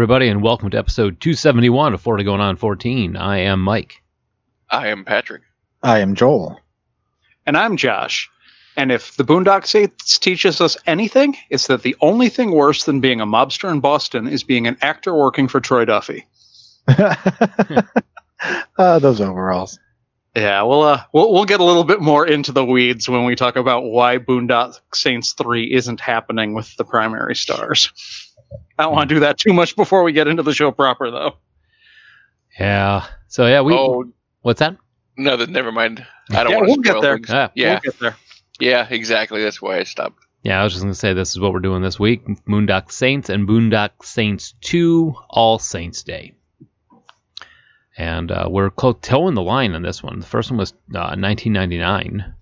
on? 14. Hello, everybody, and welcome to episode 271 of 40 Going On 14. I am Mike. I am Patrick. I am Joel. And I'm Josh. And if the Boondock Saints teaches us anything, it's that the only thing worse than being a mobster in Boston is being an actor working for Troy Duffy. uh, those overalls. Yeah, we'll, uh, we'll we'll get a little bit more into the weeds when we talk about why Boondock Saints 3 isn't happening with the primary stars. I don't want to do that too much before we get into the show proper, though. Yeah. So, yeah, we. oh, What's that? no, that never mind. I don't Yeah, want we'll to get spoil there. things. Yeah. Yeah, We'll get there. yeah, exactly. That's why I stopped. Yeah, I was just going to say this is what we're doing this week Boondock Saints and Boondock Saints 2 All Saints Day. And uh, we're clo- towing the line on this one. The first one was uh, 1999,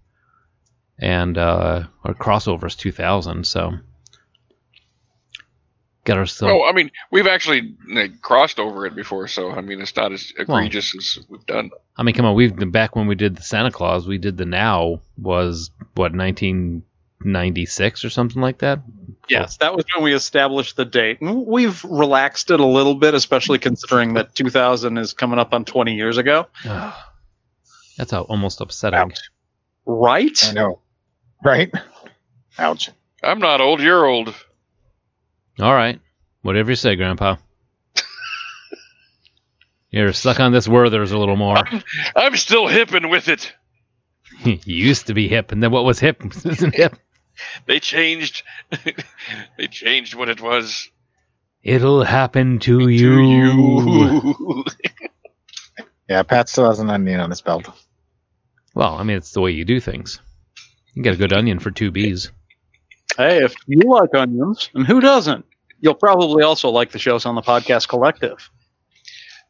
and uh, our crossover is 2000. So, get ourselves. Well, oh, I mean, we've actually like, crossed over it before, so I mean, it's not as egregious as we've done. I mean, come on. We've been back when we did the Santa Claus. We did the now was what 1996 or something like that. Yes, that was when we established the date. And we've relaxed it a little bit, especially considering that 2000 is coming up on 20 years ago. That's how almost upsetting. Ouch. Right? I know. Right? Ouch. I'm not old. You're old. All right, whatever you say, Grandpa. Here, suck on this Werther's a little more. I'm still hipping with it. you used to be hip, and then what was hip isn't hip. They changed. they changed what it was. It'll happen to, To you. you. Yeah, Pat still has an onion on his belt. Well, I mean, it's the way you do things. You get a good onion for two B's. Hey, if you like onions, and who doesn't? You'll probably also like the shows on the podcast collective,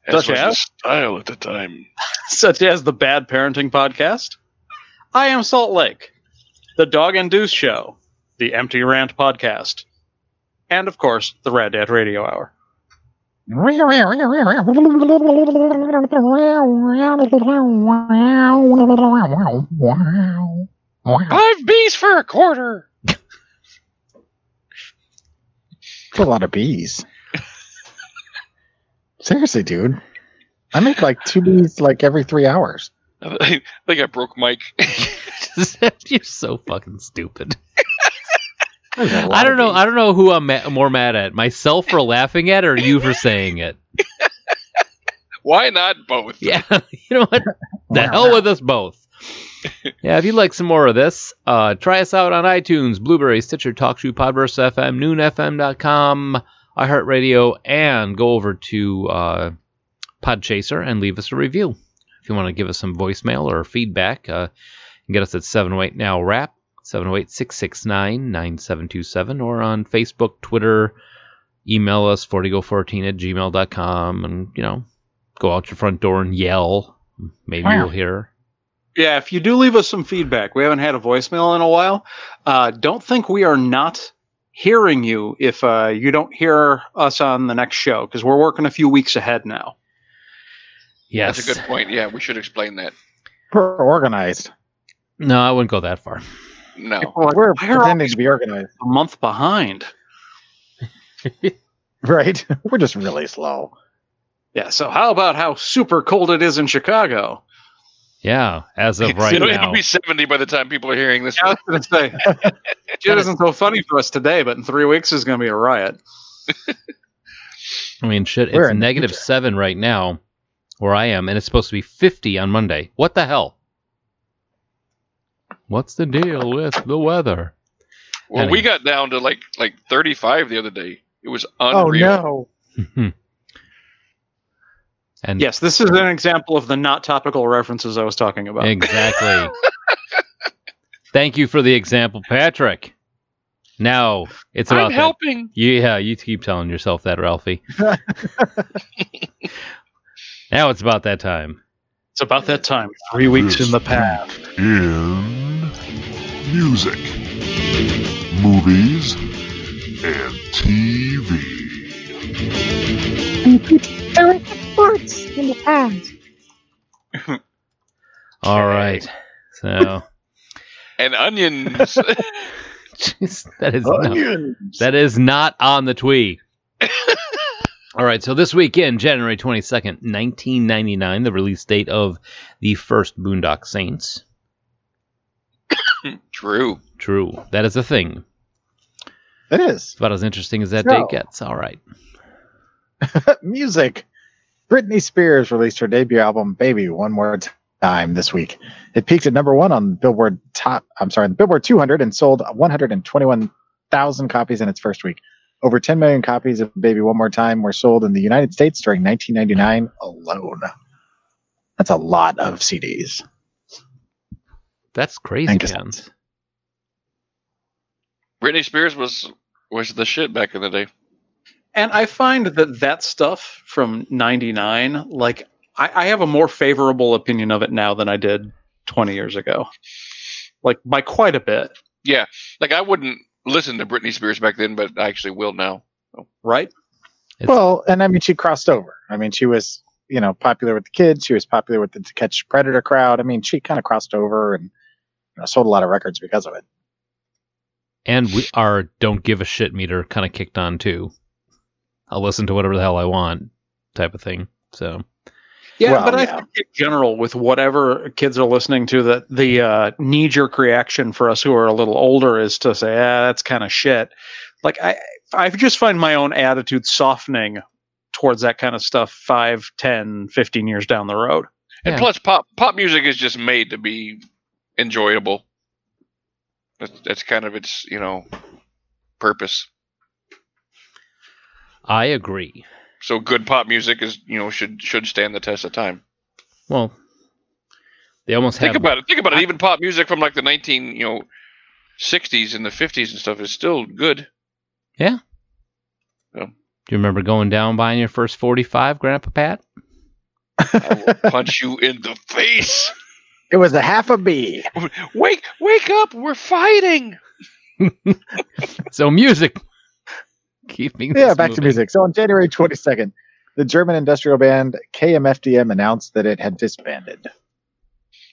As Such was the as? style at the time. such as the Bad Parenting Podcast, I Am Salt Lake, the Dog and Deuce Show, the Empty Rant Podcast, and of course, the Rad Dad Radio Hour. Five bees for a quarter. That's a lot of bees. Seriously, dude. I make like two bees like every three hours. I think I broke Mike. You're so fucking stupid. There's a lot I don't know. bees. I don't know who I'm ma- more mad at: myself for laughing at, or you for saying it. Why not both? Yeah, you know what? The hell with us both. Yeah, if you'd like some more of this, uh, try us out on iTunes, Blubrry, Stitcher, TalkShoe, Podverse FM, NoonFM.com, iHeartRadio, and go over to uh, Podchaser and leave us a review. If you want to give us some voicemail or feedback, uh, you can get us at 708 Now Rap, 708 669 9727, or on Facebook, Twitter, email us 40go14 at gmail.com, and, you know, go out your front door and yell. Maybe Wow. you'll hear. Yeah, if you do leave us some feedback, we haven't had a voicemail in a while. Uh, don't think we are not hearing you if uh, you don't hear us on the next show, because we're working a few weeks ahead now. Yes. That's a good point. Yeah, we should explain that. We're organized. No, I wouldn't go that far. No. People are like, We're "Why are all pretending to be organized. a month behind? Right? We're just really slow. Yeah, so how about how super cold it is in Chicago? Yeah, as of right it'll, now. it'll be 70 by the time people are hearing this. I was going to say, it isn't so funny for us today, but in three weeks is going to be a riot. I mean, shit, We're it's negative future. seven right now where I am, and it's supposed to be 50 on Monday. What the hell? What's the deal with the weather? Well, we got down to like like 35 the other day. It was Oh unreal. no. Mm-hmm. And Yes, this is an example of the not topical references I was talking about. exactly. Thank you for the example, Patrick. Now it's about I'm that- helping. Yeah, you keep telling yourself that, Ralphie. now it's about that time. It's about that time. Three weeks in the past. In music, movies, and TV. All right. So, And onions. Jeez, that is not, Onions. that is not on the twee. All right, so this weekend, January 22nd, 1999, the release date of the first Boondock Saints. True. True, that is a thing. It is. It's about as interesting as that So- date gets. All right. Music. Britney Spears released her debut album "Baby" one more time this week. It peaked at number one on Billboard Top. I'm sorry, the Billboard 200, and sold 121,000 copies in its first week. Over 10 million copies of "Baby One More Time" were sold in the United States during 1999 alone. That's a lot of CDs. That's crazy, man. Britney Spears was was the shit back in the day. And I find that that stuff from '99, like I, I have a more favorable opinion of it now than I did 20 years ago, like by quite a bit. Yeah, like I wouldn't listen to Britney Spears back then, but I actually will now. Right? It's- well, and I mean, she crossed over. I mean, she was, you know, popular with the kids. She was popular with the To Catch Predator crowd. I mean, she kind of crossed over and you know, sold a lot of records because of it. And we our don't give a shit meter kind of kicked on too. I'll listen to whatever the hell I want, type of thing. So Yeah, Well, but I think in general, with whatever kids are listening to, that the uh, knee jerk reaction for us who are a little older is to say, ah, that's kind of shit. Like I, I just find my own attitude softening towards that kind of stuff 5, 10, 15 years down the road. And Yeah. plus, pop pop music is just made to be enjoyable. That's, that's kind of its you know purpose. I agree. So good pop music is you know should should stand the test of time. Well, they almost Think have. about it. Think about it. Even pop music from like the nineteen you know sixties and the fifties and stuff is still good. Yeah. Do you remember going down buying your first forty-five, Grandpa Pat? I will punch you in the face. It was a half a B. Wake wake up. We're fighting. So music. Keeping Yeah, this back to music. So on January 22nd, the German industrial band KMFDM announced that it had disbanded.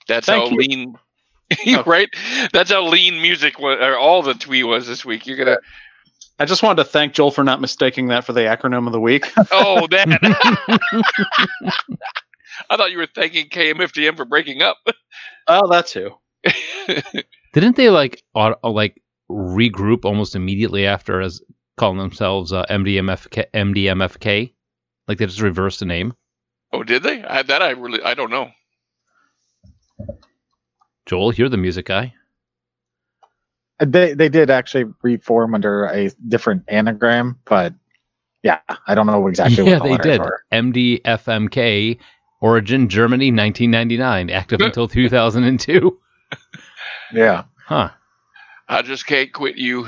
That's Thank how you. lean. right. That's how lean music was. Or all the twee was this week. You're gonna. I just wanted to thank Joel for not mistaking that for the acronym of the week. Oh, that. I thought you were thanking KMFDM for breaking up. oh, that too. Didn't they like auto, like regroup almost immediately after as calling themselves uh, MDMFK? MDMFK? Like they just reversed the name. oh, did they? I, that I really I don't know. Joel, you're the music guy. Uh, They they did actually reform under a different anagram, but yeah, I don't know exactly yeah, what the they did. were. MDFMK, origin Germany, 1999, active until 2002. Yeah. Huh. I just can't quit you.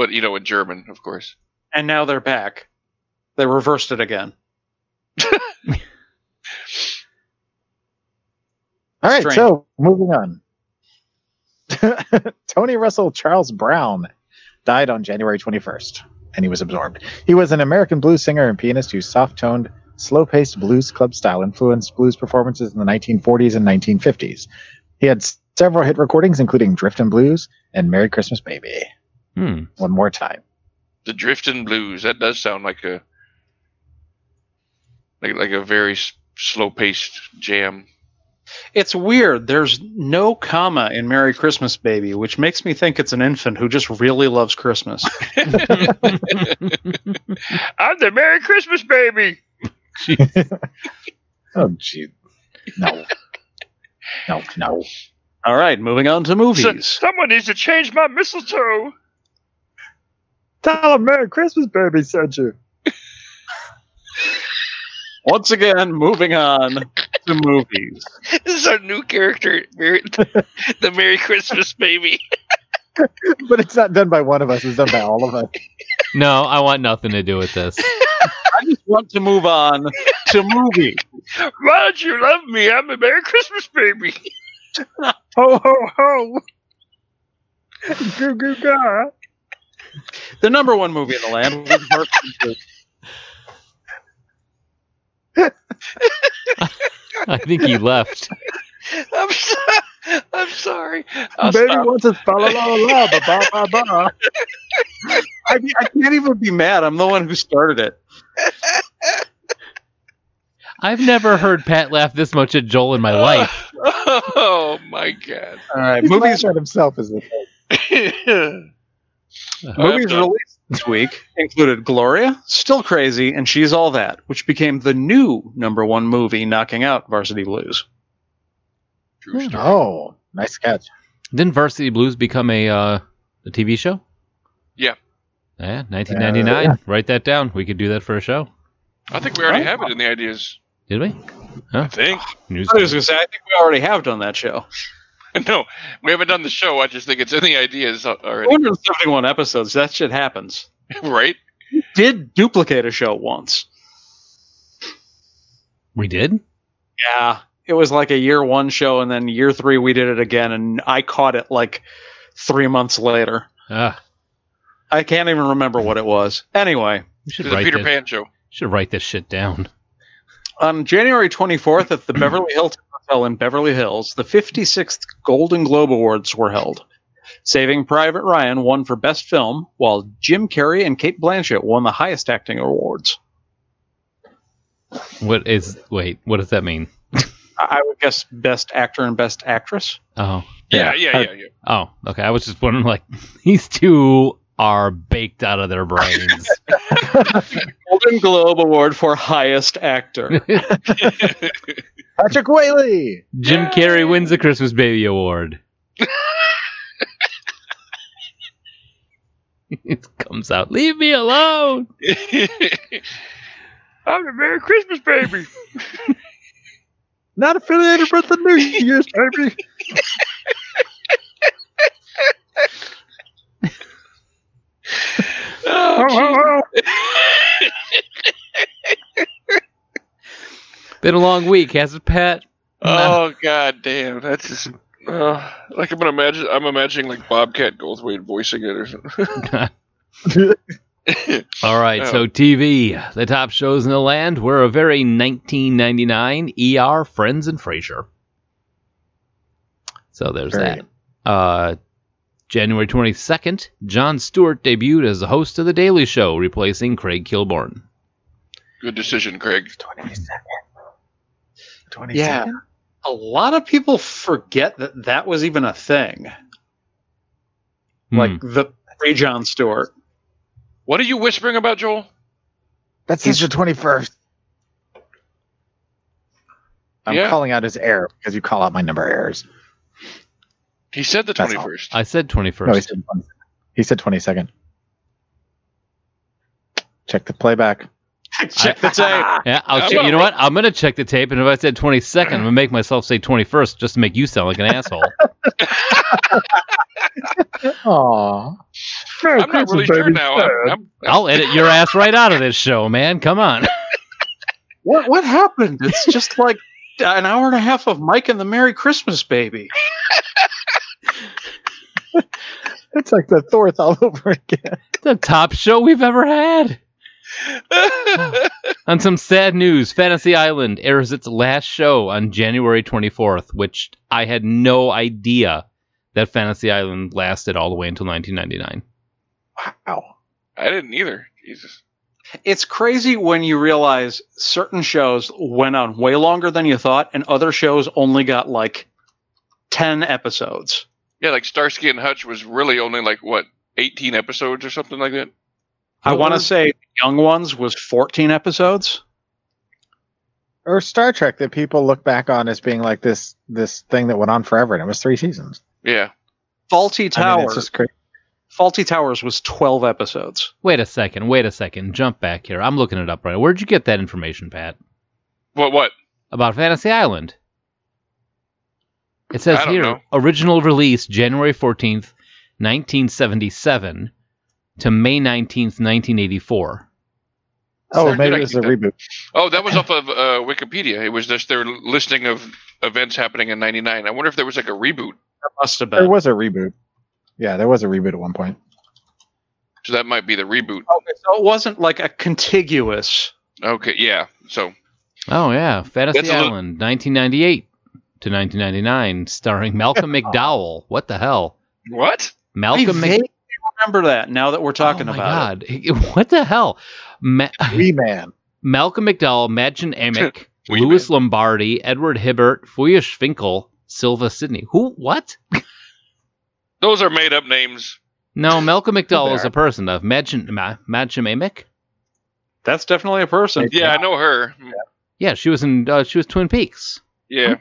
But you know, in German, of course. And now they're back. They reversed it again. All right, Strange. so moving on. Tony Russell Charles Brown died on January 21st, and he was absorbed. He was an American blues singer and pianist whose soft toned, slow paced blues club style influenced blues performances in the 1940s and 1950s. He had s- several hit recordings, including Driftin' Blues and Merry Christmas Baby. Hmm. One more time. The Drifting Blues. That does sound like a like like a very s- slow-paced jam. It's weird. There's no comma in Merry Christmas Baby, which makes me think it's an infant who just really loves Christmas. I'm the Merry Christmas baby. Oh, gee. No. No, no. All right, moving on to movies. someone needs to change my mistletoe. Tell him Merry Christmas, baby, sent you. Once again, moving on to movies. This is our new character, Merry, the Merry Christmas baby. But it's not done by one of us, it's done by all of us. No, I want nothing to do with this. I just want to move on to movies. Why don't you love me? I'm a Merry Christmas baby. Ho, ho, ho. Goo, goo, ga. The number one movie in the land was Harrison I think he left. I'm so, I'm sorry. I'll Baby stop. wants a fa la la la ba ba ba ba. I, I can't even be mad. I'm the one who started it. I've never heard Pat laugh this much at Joel in my oh, life. Oh my god. All right, He's movies laughing at himself as the movies released this week included Gloria, Still Crazy, and She's All That, which became the new number one movie, knocking out Varsity Blues. True story. Oh, nice catch. Didn't Varsity Blues become a uh, a TV show? Yeah. Yeah, 1999. Uh, Write that down. We could do that for a show. I think we already have it in the ideas. Did we? I think. News. I was going to say, I think we already have done that show. No, we haven't done the show. I just think it's in the ideas already. 171 episodes. That shit happens. right? We Did duplicate a show once. We did. Yeah. It was like a year one show, and then year three we did it again, and I caught it like three months later. Ah, I can't even remember what it was. Anyway, we should The write Peter this. Pan show. Should write this shit down. on January 24th at the Beverly Hilton Hotel in Beverly Hills, the 56th Golden Globe Awards were held. Saving Private Ryan won for Best Film, while Jim Carrey and Cate Blanchett won the highest acting awards. What is? Wait, what does that mean? I I would guess Best Actor and Best Actress. Oh, Yeah, yeah, yeah, yeah. oh, okay. I was just wondering, like, these two are baked out of their brains. Golden Globe Award for Highest Actor. Patrick Whaley. Jim Carrey wins the Christmas Baby Award. it comes out. Leave me alone. I'm the Merry Christmas baby. Not affiliated with the New Year's baby. Oh, Been a long week, has it, Pat? oh god damn, that's just uh, like I'm gonna imagine. I'm imagining like Bobcat Goldthwait voicing it or something. All right, Oh. so TV, the top shows in the land were a very 1999 ER, Friends, and Frasier. So there's Very that. Uh, January 22nd, Jon Stewart debuted as the host of The Daily Show, replacing Craig Kilborn. Good decision, Craig. 22nd. 22nd? Yeah. A lot of people forget that that was even a thing. Hmm. Like the pre Jon Stewart. What are you whispering about, Joel? That's He's- the 21st. I'm Yeah. calling out his error because you call out my number errors. He said the That's twenty all. first. I said 21st. No, he said 22nd. He said 22nd. Check the playback. Check the tape. yeah, I'll I'm check, you know what? I'm going to check the tape, and if I said 22nd, I'm going to make myself say 21st just to make you sound like an asshole. Aww. I'm not really sure now. I'm, I'm, I'll edit your ass right out of this show, man. Come on. What what happened? It's just like an hour and a half of Mike and the Merry Christmas Baby. It's like the Thorth all over again. the top show we've ever had. On some sad news, Fantasy Island airs its last show on January 24th, which I had no idea that Fantasy Island lasted all the way until 1999. Wow. I didn't either. Jesus. It's crazy when you realize certain shows went on way longer than you thought, and other shows only got like ten episodes. Yeah, like Starsky and Hutch was really only like what 18 episodes or something like that. I want to say Young Ones was fourteen episodes. Or Star Trek that people look back on as being like this this thing that went on forever, and it was three seasons. Yeah. Fawlty I mean, Towers. it's just crazy. Fawlty Towers was twelve episodes. Wait a second. Wait a second. Jump back here. I'm looking it up right now. Where'd you get that information, Pat? What? What? About Fantasy Island. It says here know. original release January 14th, 1977 to May 19th, 1984. Oh, Where maybe it was a that? reboot. Oh, that was off of uh, Wikipedia. It was just their listing of events happening in '99. I wonder if there was like a reboot. That must have been. There was a reboot. Yeah, there was a reboot at one point. So that might be the reboot. Okay, so it wasn't like a contiguous. Okay, yeah. So Oh yeah, Fantasy That's a little- Island 1998 to 1999, starring Malcolm McDowell. What the hell? What? Malcolm McDowell. remember that now that we're talking oh my about it. God. What the hell? Ma- Wee man. Malcolm McDowell, Mädchen Amick, Wee Louis Lombardi, Edward Hibbert, Fyvush Finkel, Sylvia Sidney. Who? What? Those are made up names. No, Malcolm McDowell is a person of Mädchen Ma- Mädchen Amick. That's definitely a person. Yeah, I know her. Yeah, she was in uh, she was Twin Peaks. Yeah.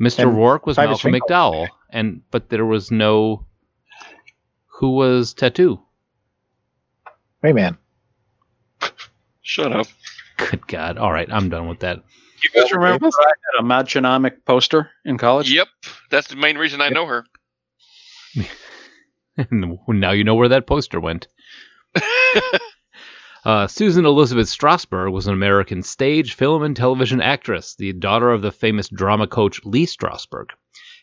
Mr. And Roarke was Private Malcolm Schwinkel. McDowell, and but there was no who was Tattoo. Wee man. Shut up. Good God! All right, I'm done with that. You guys remember I had a Mädchen Amick poster in college? Yep. That's the main reason I know her. now you know where that poster went. Uh, Susan Elizabeth Strasberg was an American stage, film, and television actress, the daughter of the famous drama coach Lee Strasberg.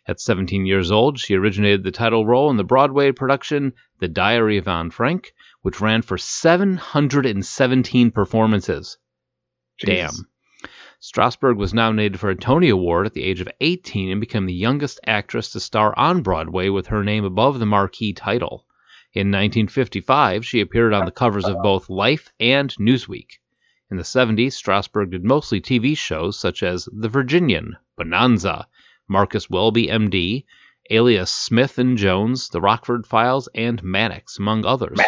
At 17 years old, she originated the title role in the Broadway production The Diary of Anne Frank, which ran for 717 performances. Damn. Strasberg was nominated for a Tony Award at the age of 18 and became the youngest actress to star on Broadway with her name above the marquee title. In 1955, she appeared on the covers of both Life and Newsweek. In the 70s, Strasberg did mostly TV shows such as The Virginian, Bonanza, Marcus Welby, MD, Alias Smith and Jones, The Rockford Files, and Mannix, among others.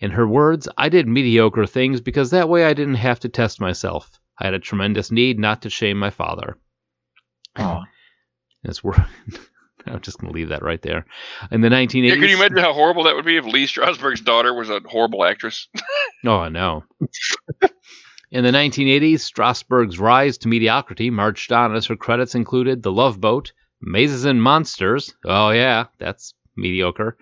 In her words, I did mediocre things because that way I didn't have to test myself. I had a tremendous need not to shame my father. Oh. That's where I'm just going to leave that right there. In the 1980s. Yeah, can you imagine how horrible that would be if Lee Strasberg's daughter was a horrible actress? Oh, I know. In the 1980s, Strasberg's rise to mediocrity marched on as her credits included The Love Boat, Mazes and Monsters. Oh, yeah, that's mediocre.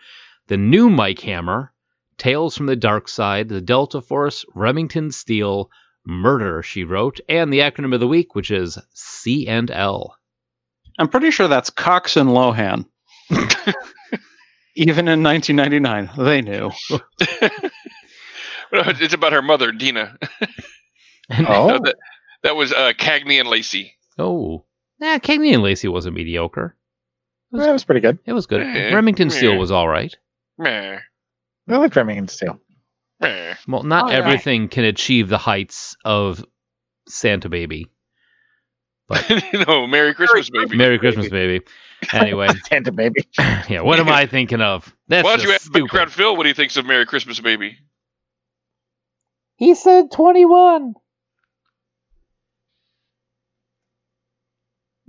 The new Mike Hammer, Tales from the Dark Side, The Delta Force, Remington Steele, Murder, she wrote, and the acronym of the week, which is C and L. I'm pretty sure that's Cox and Lohan. Even in 1999, they knew. it's about her mother, Dina. Oh. No, that, that was uh, Cagney and Lacey. Oh, nah, Cagney and Lacey wasn't mediocre. that was pretty good. It was good. Eh, Remington Steele was all right. Meh, I like Remington Steele. meh. Well, not Oh, yeah. everything can achieve the heights of Santa Baby. no, Merry Christmas, baby. Merry Christmas, baby. Anyway, Santa baby. yeah, what am I thinking of? That's Why don't you just ask stupid. Background Phil what he thinks of Merry Christmas, baby? He said 21.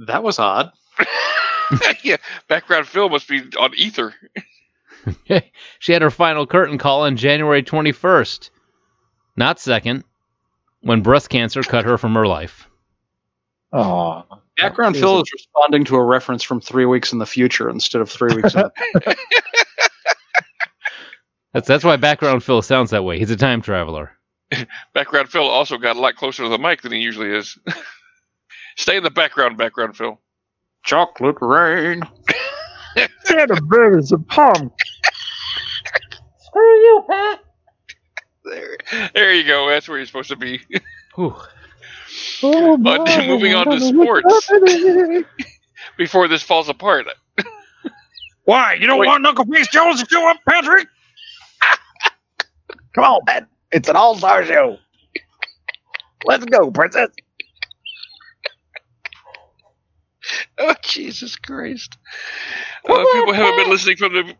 That was odd. yeah, Background Phil must be on ether. she had her final curtain call on January 21st, not second, when breast cancer cut her from her life. Oh. Background Phil is responding to a reference from three weeks in the future instead of three weeks in the That's that's why background Phil sounds that way. He's a time traveler. Background Phil also got a lot closer to the mic than he usually is. Stay in the background, Background Phil. chocolate rain. Santa baby's a palm. Screw you, Pat. There, there you go. That's where you're supposed to be. Whew. Oh, But my, moving on to I don't know what's sports. Before this falls apart. Why? You don't Wait. want Uncle Face Jones to show up, Patrick? Come on, man. It's an all-star show. Let's go, princess. Oh, Jesus Christ. Uh, people haven't been listening from the.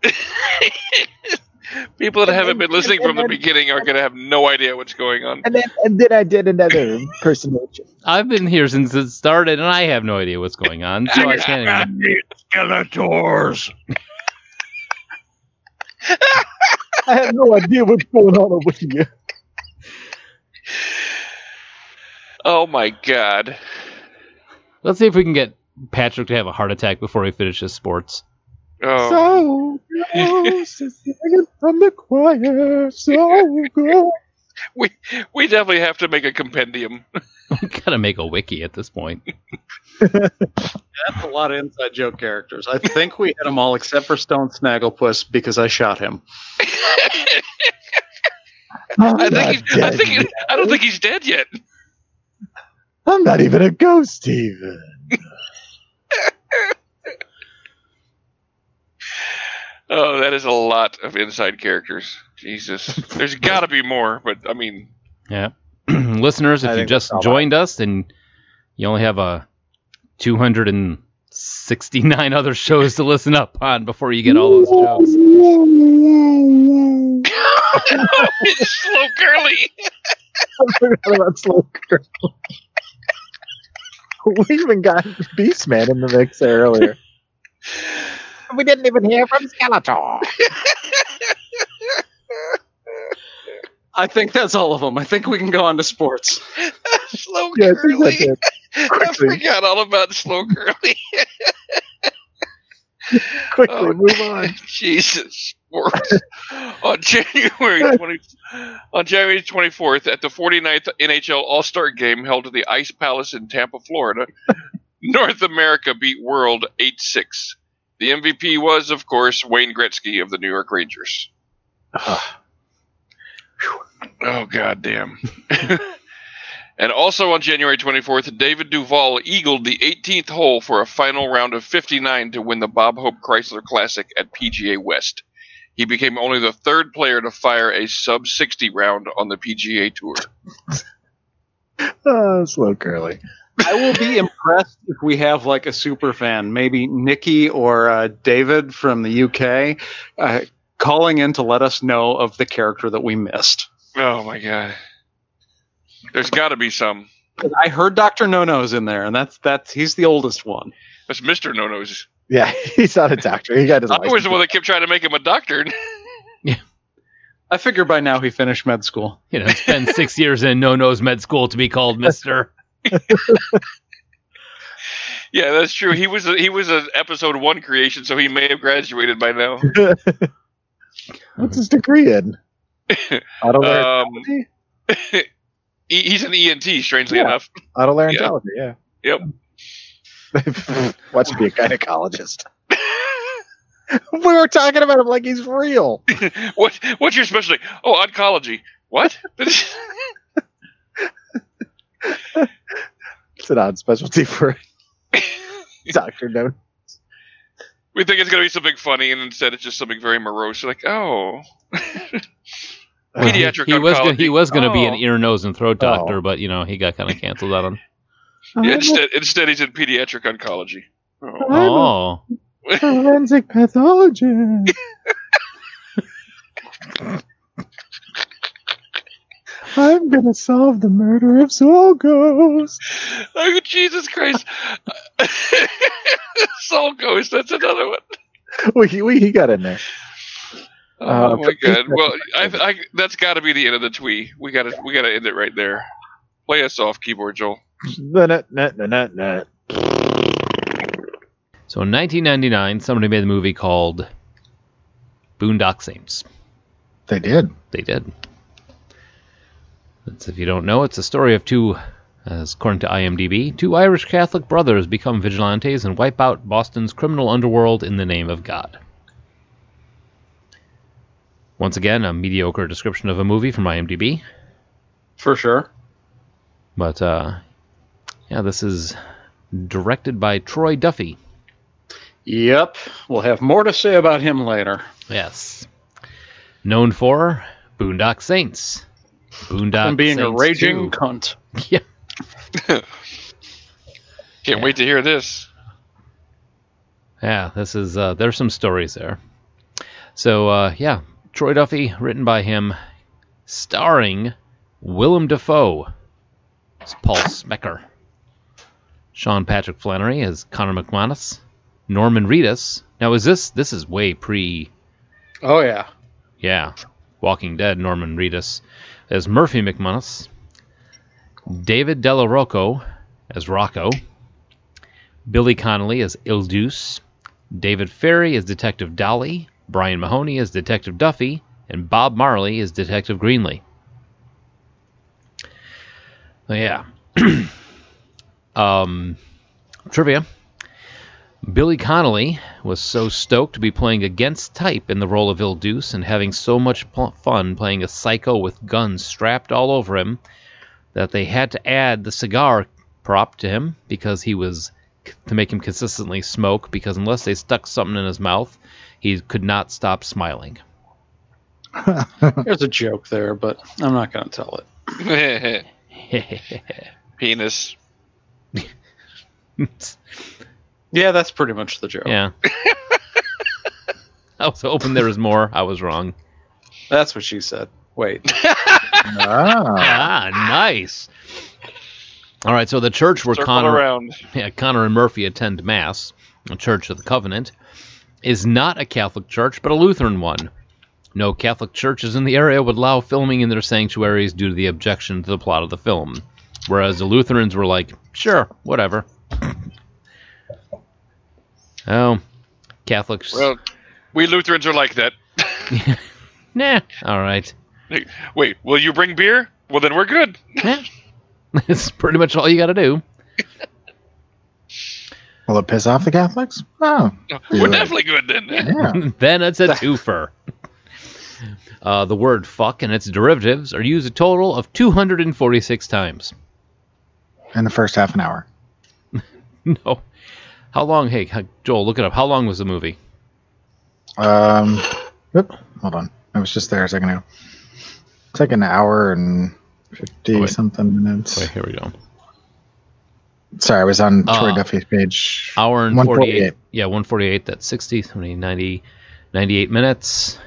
People that haven't been listening from the beginning are going to have no idea what's going on. And then, and then I did another impersonation. I've been here since it started, and I have no idea what's going on. So I can't even. Skeletors. I have no idea what's going on over here. Oh, my God. Let's see if we can get Patrick to have a heart attack before he finishes sports. Oh. So close, singing from the choir. So good. We, we definitely have to make a compendium. we gotta make a wiki at this point. That's a lot of inside joke characters. I think we hit them all except for Stone Snagglepuss because I shot him. I think he's, I think he, I don't think he's dead yet. I'm not even a ghost, Steven. Oh, that is a lot of inside characters. Jesus, there's got to be more, but I mean, Yeah. Listeners, if I you just that's all joined us and you only have uh, a 269 other shows to listen up on before you get all those jokes. it's slow curly. That's slow curl. We even got Beastman in the mix there earlier. We didn't even hear from Skeletor. I think that's all of them. I think we can go on to sports. slow Yeah, I think curly. that's. I Quickly, forgot all about slow curly. quickly, Oh, move on. Jesus. Sports. on January 20, on January 24th at the 49th NHL All-Star Game held at the Ice Palace in Tampa, Florida, North America beat World 8-6. The MVP was, of course, Wayne Gretzky of the New York Rangers. Oh god damn. and also on January 24th, David Duval eagled the 18th hole for a final round of 59 to win the Bob Hope Chrysler Classic at PGA West. He became only the third player to fire a sub 60 round on the PGA Tour. Oh, slow curly. I will be impressed if we have like a super fan, maybe Nikki or uh, David from the UK, uh, calling in to let us know of the character that we missed. Oh my god. There's got to be some. I heard Doctor No No's in there, and that's that's he's the oldest one. That's Mr. No Nos. Yeah, he's not a doctor. He got his I was the one that kept trying to make him a doctor. yeah. I figure by now he finished med school. You know, spend six years in no nose med school to be called Mister. Yeah, that's true. He was a, he was an episode one creation, so he may have graduated by now. What's his degree in? Otolaryngology? Um, he, he's an ENT, strangely Yeah. enough. Otolaryngology, yeah. Yep. Watch be a gynecologist. we were talking about him like he's real. what what's your specialty? Oh, oncology. What? It's an odd specialty for a doctor. No, we think it's gonna be something funny, and instead it's just something very morose. You're like, oh, uh, pediatric He was gonna, he was going to be an Oh. ear, nose, and throat oh. doctor, Oh. but you know he got kind of canceled out on. Oh, yeah, instead, instead he's in pediatric oncology. Oh. Oh, forensic pathologist. I'm gonna solve the murder of Soul Ghost. oh, Jesus Christ! Soul Ghost. That's another one. We, we he got in there. Oh Uh, my God! Well, I, I, that's got to be the end of the twee. We got to we got to end it right there. Play us off, keyboard Joel. So in 1999, somebody made a movie called Boondock Saints. They did. They did. It's, if you don't know, it's a story of two, as according to IMDb, two Irish Catholic brothers become vigilantes and wipe out Boston's criminal underworld in the name of God. Once again, a mediocre description of a movie from IMDb, For sure. but uh, yeah, this is directed by Troy Duffy. Yep. We'll have more to say about him later. Yes, known for Boondock Saints, Boondock and being a raging 2. cunt. Yeah. Can't Yeah. wait to hear this. Yeah, this is uh, there's some stories there. So uh, yeah, Troy Duffy, written by him, starring Willem Dafoe as Paul Smecker, Sean Patrick Flanery as Connor McManus, Norman Reedus. Now is this this is way pre Oh yeah. yeah, Walking Dead Norman Reedus as Murphy McManus, David Della Rocco as Rocco, Billy Connolly as Il Duce, David Ferry as Detective Dolly, Brian Mahoney as Detective Duffy, and Bob Marley as Detective Greenlee. Oh, yeah. um, trivia. Billy Connolly was so stoked to be playing against type in the role of Il Duce and having so much pl- fun playing a psycho with guns strapped all over him that they had to add the cigar prop to him because he was to make him consistently smoke because unless they stuck something in his mouth, he could not stop smiling. There's a joke there, but I'm not going to tell it. Penis. Yeah, that's pretty much the joke. yeah. I was hoping there was more. I was wrong. That's what she said. Wait. Ah. Ah, nice. All right, so the church where Circle Connor, around. yeah, Connor and Murphy attend Mass, the Church of the Covenant, is not a Catholic church, but a Lutheran one. No Catholic churches in the area would allow filming in their sanctuaries due to the objection to the plot of the film, whereas the Lutherans were like, sure, whatever. Oh, Catholics. Well, we Lutherans are like that. nah, all right. Wait, will you bring beer? Well, then we're good. Yeah. That's pretty much all you got to do. Will it piss off the Catholics? Oh, We're Yeah. definitely good then. yeah. then it's a twofer. Uh, the word fuck and its derivatives are used a total of 246 times. In the first half an hour. No. How long? Hey, Joel, look it up. How long was the movie? Um, whoop, hold on. I was just there a second ago. It's like an hour and fifty Oh, something minutes. Wait, here we go. Sorry, I was on Troy Uh, Duffy's page. Hour and 48. 148. Yeah, 148. That's 60, 70, 90, 98 minutes.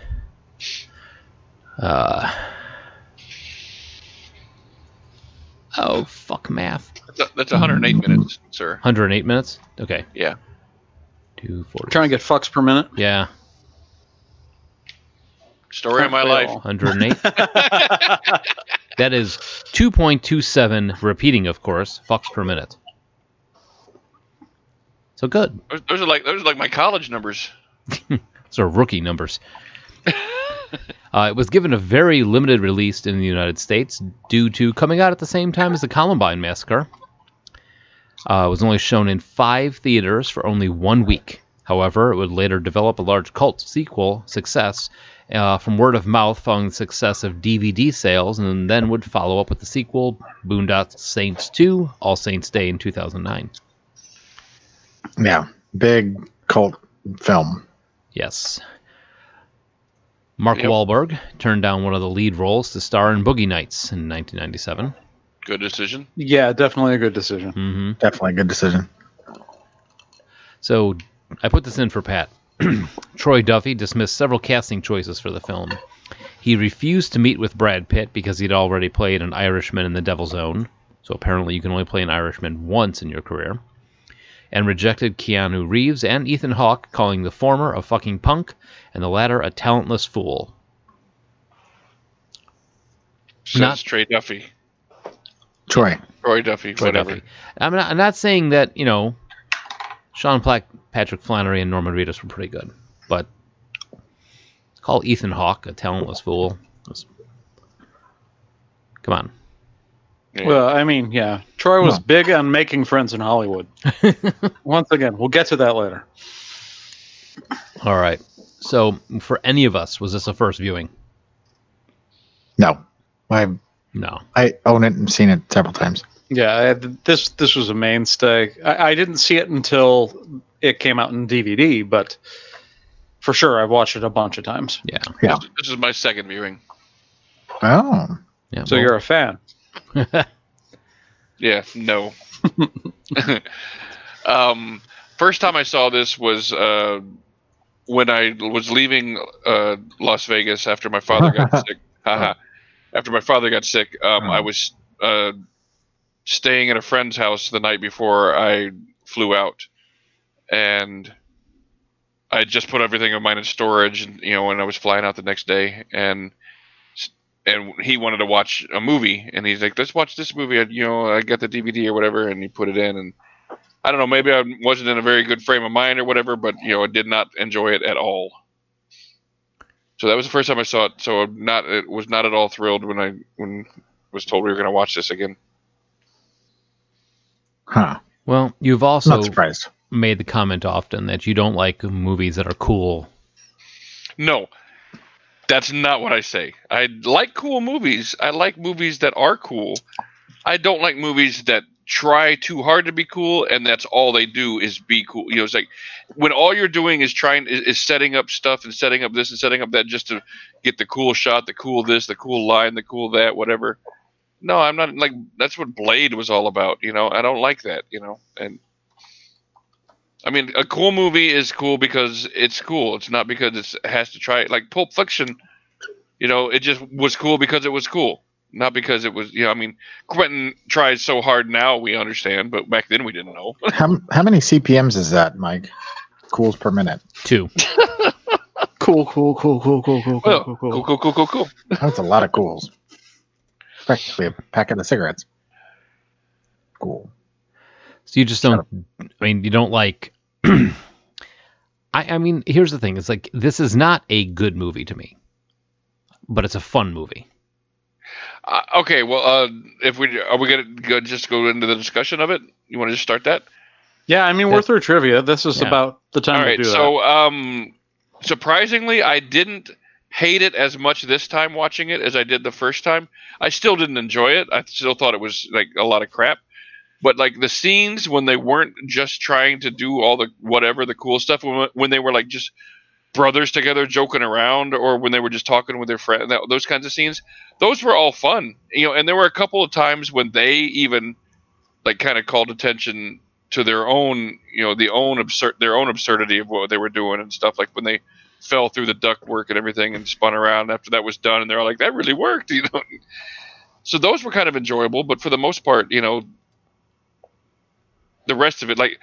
Uh. Oh, fuck math. That's, that's 108 minutes, sir. 108 minutes? Okay. Yeah. 240. Trying to get fucks per minute. Yeah, Story of my Fail. life. 108. That is 2.27 repeating, of course, fucks per minute. So good. Those, those are like those are like my college numbers. Those are rookie numbers. uh, it was given a very limited release in the United States due to coming out at the same time as the Columbine Massacre. Uh, it was only shown in five theaters for only one week. However, it would later develop a large cult sequel success uh, from word of mouth following the success of DVD sales, and then would follow up with the sequel, Boondock Saints 2, All Saints Day in 2009. Yeah, big cult film. Yes. Mark Yep. Wahlberg turned down one of the lead roles to star in Boogie Nights in 1997. Good decision. Yeah, definitely a good decision. hmm Definitely a good decision. So I put this in for Pat. Troy Duffy dismissed several casting choices for the film. He refused to meet with Brad Pitt because he'd already played an Irishman in The Devil's Own. So apparently you can only play an Irishman once in your career. And rejected Keanu Reeves and Ethan Hawke, calling the former a fucking punk and the latter a talentless fool. Says Not- Trey Duffy. Troy. Troy Duffy. Troy whatever. Duffy. I'm not, I'm not saying that, you know, Sean Plack, Patrick Flanery, and Norman Reedus were pretty good, but call Ethan Hawke a talentless fool. Come on. Yeah. Well, I mean, yeah. Troy was No. big on making friends in Hollywood. Once again, we'll get to that later. All right. So, for any of us, was this a first viewing? No, I No. I own it and seen it several times. Yeah, I this this was a mainstay. I, I didn't see it until it came out in DVD, but for sure I've watched it a bunch of times. Yeah. Yeah. This, this is my second viewing. Oh, Yeah. So well, you're a fan. Yeah, no. um, first time I saw this was uh, when I was leaving uh, Las Vegas after my father got sick. After my father got sick, um, I was uh, staying at a friend's house the night before I flew out, and I just put everything of mine in storage. And, you know, when I was flying out the next day, and and he wanted to watch a movie, and he's like, "Let's watch this movie." I, you know, I got the DVD or whatever, and he put it in, and I don't know, maybe I wasn't in a very good frame of mind or whatever, but you know, I did not enjoy it at all. So that was the first time I saw it. So I'm not, it was not at all thrilled when I when was told we were going to watch this again. huh. well, you've also Not surprised. made the comment often that you don't like movies that are cool. No, that's not what I say. I like cool movies. I like movies that are cool. I don't like movies that try too hard to be cool, and that's all they do is be cool. You know, it's like when all you're doing is trying is, is setting up stuff and setting up this and setting up that just to get the cool shot, the cool this, the cool line, the cool that, whatever. No, I'm not like that's what Blade was all about. You know, I don't like that. You know, and I mean, a cool movie is cool because it's cool. It's not because it's, it has to try. Like Pulp Fiction, you know, it just was cool because it was cool, not because it was. You know, I mean, Quentin tries so hard now we understand, but back then we didn't know. How, how many CPMs is that, Mike? Cools per minute. Two. Cool, cool, cool, cool, cool, cool, Well, cool, cool, cool, cool, cool, cool. That's a lot of cools. Practically a packet of cigarettes. Cool. So you just don't. I mean, you don't like. I, I mean, here's the thing: it's like this is not a good movie to me, but it's a fun movie. Uh, okay, well, uh, if we are we gonna go, just go into the discussion of it? You want to just start that? Yeah, I mean, we're through trivia. This is Yeah. about the time All to right. do So, um, surprisingly, I didn't hate it as much this time watching it as I did the first time. I still didn't enjoy it. I still thought it was like a lot of crap. But like the scenes when they weren't just trying to do all the whatever the cool stuff, when, when they were like just brothers together joking around, or when they were just talking with their friend, that, those kinds of scenes, those were all fun. You know, and there were a couple of times when they even like kind of called attention to their own, you know, the own absurd, their own absurdity of what they were doing and stuff. Like when they fell through the ductwork and everything and spun around after that was done, and they're like, "That really worked," you know. So those were kind of enjoyable, but for the most part, you know, the rest of it, like,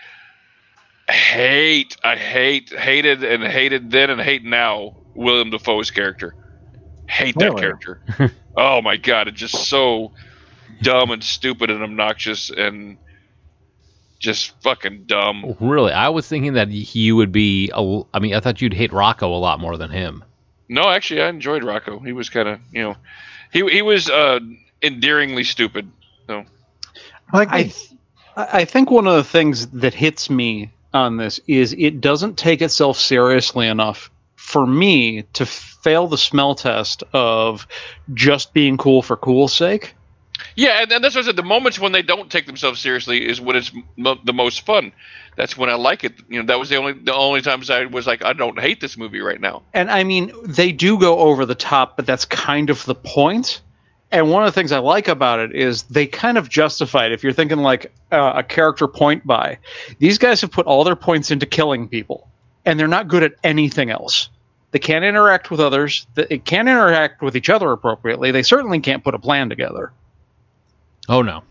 hate, I hate, hated, and hated then and hate now William Dafoe's character. Hate that Really? character. oh my god, it's just so dumb and stupid and obnoxious and just fucking dumb. Really, I was thinking that he would be. A, l- I mean, I thought you'd hate Rocco a lot more than him. No, actually, I enjoyed Rocco. He was kind of, you know, he he was uh, endearingly stupid. So Like I, th- I think one of the things that hits me on this is it doesn't take itself seriously enough for me to fail the smell test of just being cool for cool's sake. yeah, and, and that's what I said. The moments when they don't take themselves seriously is when it's m- the most fun. That's when I like it. You know, that was the only the only times I was like, I don't hate this movie right now. And I mean, they do go over the top, but that's kind of the point. And one of the things I like about it is they kind of justify it. If you're thinking like uh, a character point buy, these guys have put all their points into killing people, and they're not good at anything else. They can't interact with others. They can't interact with each other appropriately. They certainly can't put a plan together. Oh no.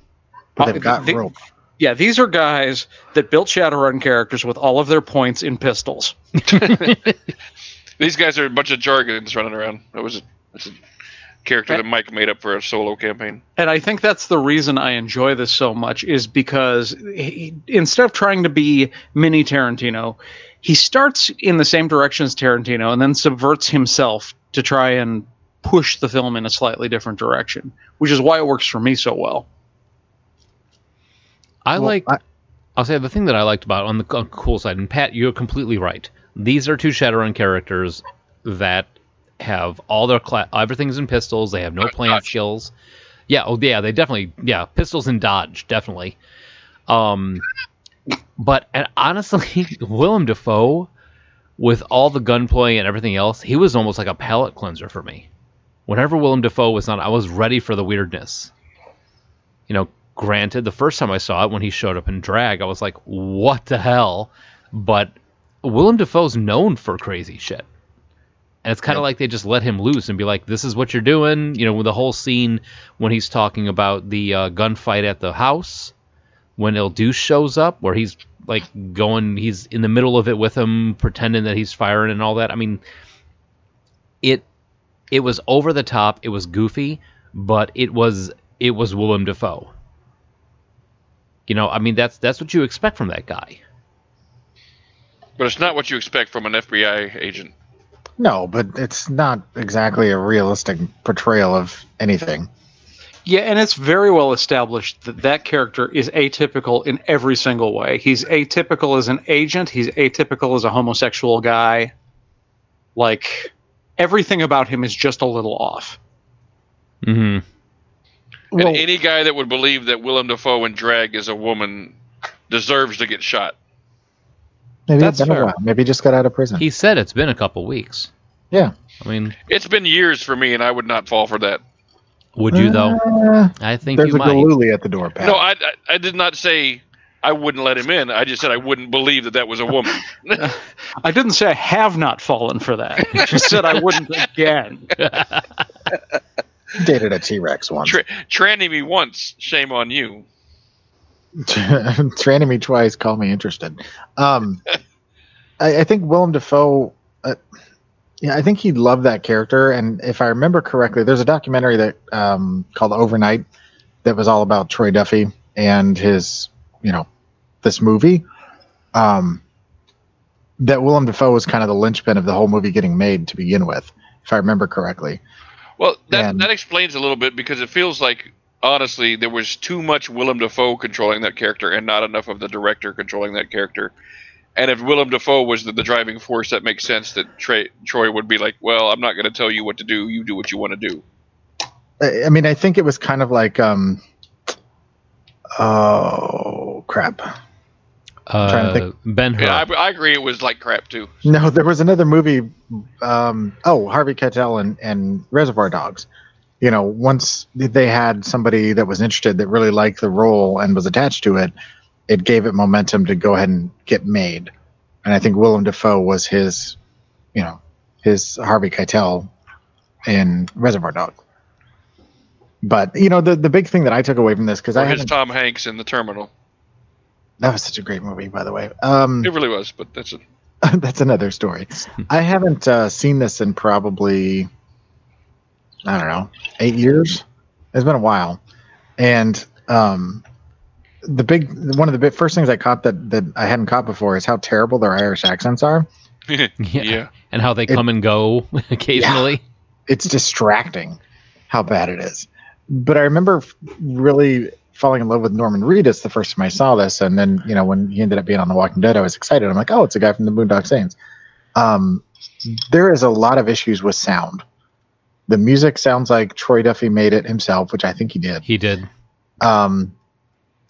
but they've got the- rope. Yeah, these are guys that built Shadowrun characters with all of their points in pistols. These guys are a bunch of jargons running around. That was a, that's a character that Mike made up for a solo campaign. and I think that's the reason I enjoy this so much is because he, instead of trying to be mini Tarantino, he starts in the same direction as Tarantino and then subverts himself to try and push the film in a slightly different direction, which is why it works for me so well. I Well, like. I- I'll say the thing that I liked about it on the on the cool side, and Pat, you're completely right. These are two Shadowrun characters that have all their cla- everything's in pistols. They have no plant Dodge. skills. Yeah, oh yeah, they definitely yeah pistols and dodge definitely. Um, but and honestly, Willem Dafoe, with all the gunplay and everything else, he was almost like a palate cleanser for me. Whenever Willem Dafoe was on, I was ready for the weirdness. You know, granted, the first time I saw it when he showed up in drag, I was like, "What the hell?" But Willem Dafoe's known for crazy shit. And it's kind of like they just let him loose and be like, "This is what you're doing." You know, with the whole scene when he's talking about the uh, gunfight at the house, when Il Duce shows up, where he's like going, he's in the middle of it with him, pretending that he's firing and all that. I mean, it it was over the top, it was goofy, but it was it was Willem Dafoe. You know, I mean, that's that's what you expect from that guy. But it's not what you expect from an FBI agent. No, but it's not exactly a realistic portrayal of anything. Yeah, and it's very well established that that character is atypical in every single way. He's atypical as an agent, he's atypical as a homosexual guy. Like everything about him is just a little off. Mm-hmm. Well, and any guy that would believe that Willem Dafoe in drag is a woman deserves to get shot. Maybe That's it's been a fair. while. Maybe he just got out of prison. He said it's been a couple weeks. yeah. I mean, It's been years for me, and I would not fall for that. would you though? Uh, I think there's you a might. Galooly at the door, Pat. No, I, I I did not say I wouldn't let him in. I just said I wouldn't believe that that was a woman. I didn't say I have not fallen for that. I just said I wouldn't again. dated a T Rex once. Tra- tranny me once, shame on you. Training me twice, call me interested. Um, I, I think Willem Dafoe. Uh, yeah, I think he loved that character, and if I remember correctly, there's a documentary that um, called Overnight that was all about Troy Duffy and his, you know, this movie. Um, that Willem Dafoe was kind of the linchpin of the whole movie getting made to begin with, if I remember correctly. Well, that And- that explains a little bit because it feels like honestly there was too much Willem Dafoe controlling that character and not enough of the director controlling that character. And if Willem Dafoe was the, the driving force, that makes sense that Trey, Troy would be like, "Well, I'm not going to tell you what to do. You do what you want to do." I I mean, I think it was kind of like, um, oh crap. trying to Uh, think. ben Hur. Yeah, I, I agree. It was like crap too. No, there was another movie. Um, oh, Harvey Keitel and, and Reservoir Dogs. You know, once they had somebody that was interested that really liked the role and was attached to it, it gave it momentum to go ahead and get made. And I think Willem Dafoe was his, you know, his Harvey Keitel in Reservoir Dogs. But you know, the the big thing that I took away from this because I Or his Tom Hanks in the Terminal. that was such a great movie, by the way. Um, It really was, but that's a that's another story. I haven't uh, seen this in probably, I don't know, eight years. It's been a while, and um, the big one of the big, first things I caught that that I hadn't caught before is how terrible their Irish accents are. yeah. yeah. And how they come and go occasionally. It's distracting how bad it is. But I remember really falling in love with Norman Reedus the first time I saw this, and then you know when he ended up being on The Walking Dead, I was excited. I'm like, oh, it's a guy from the Boondock Saints. Um, there is a lot of issues with sound. The music sounds like Troy Duffy made it himself, which I think he did. He did. Um,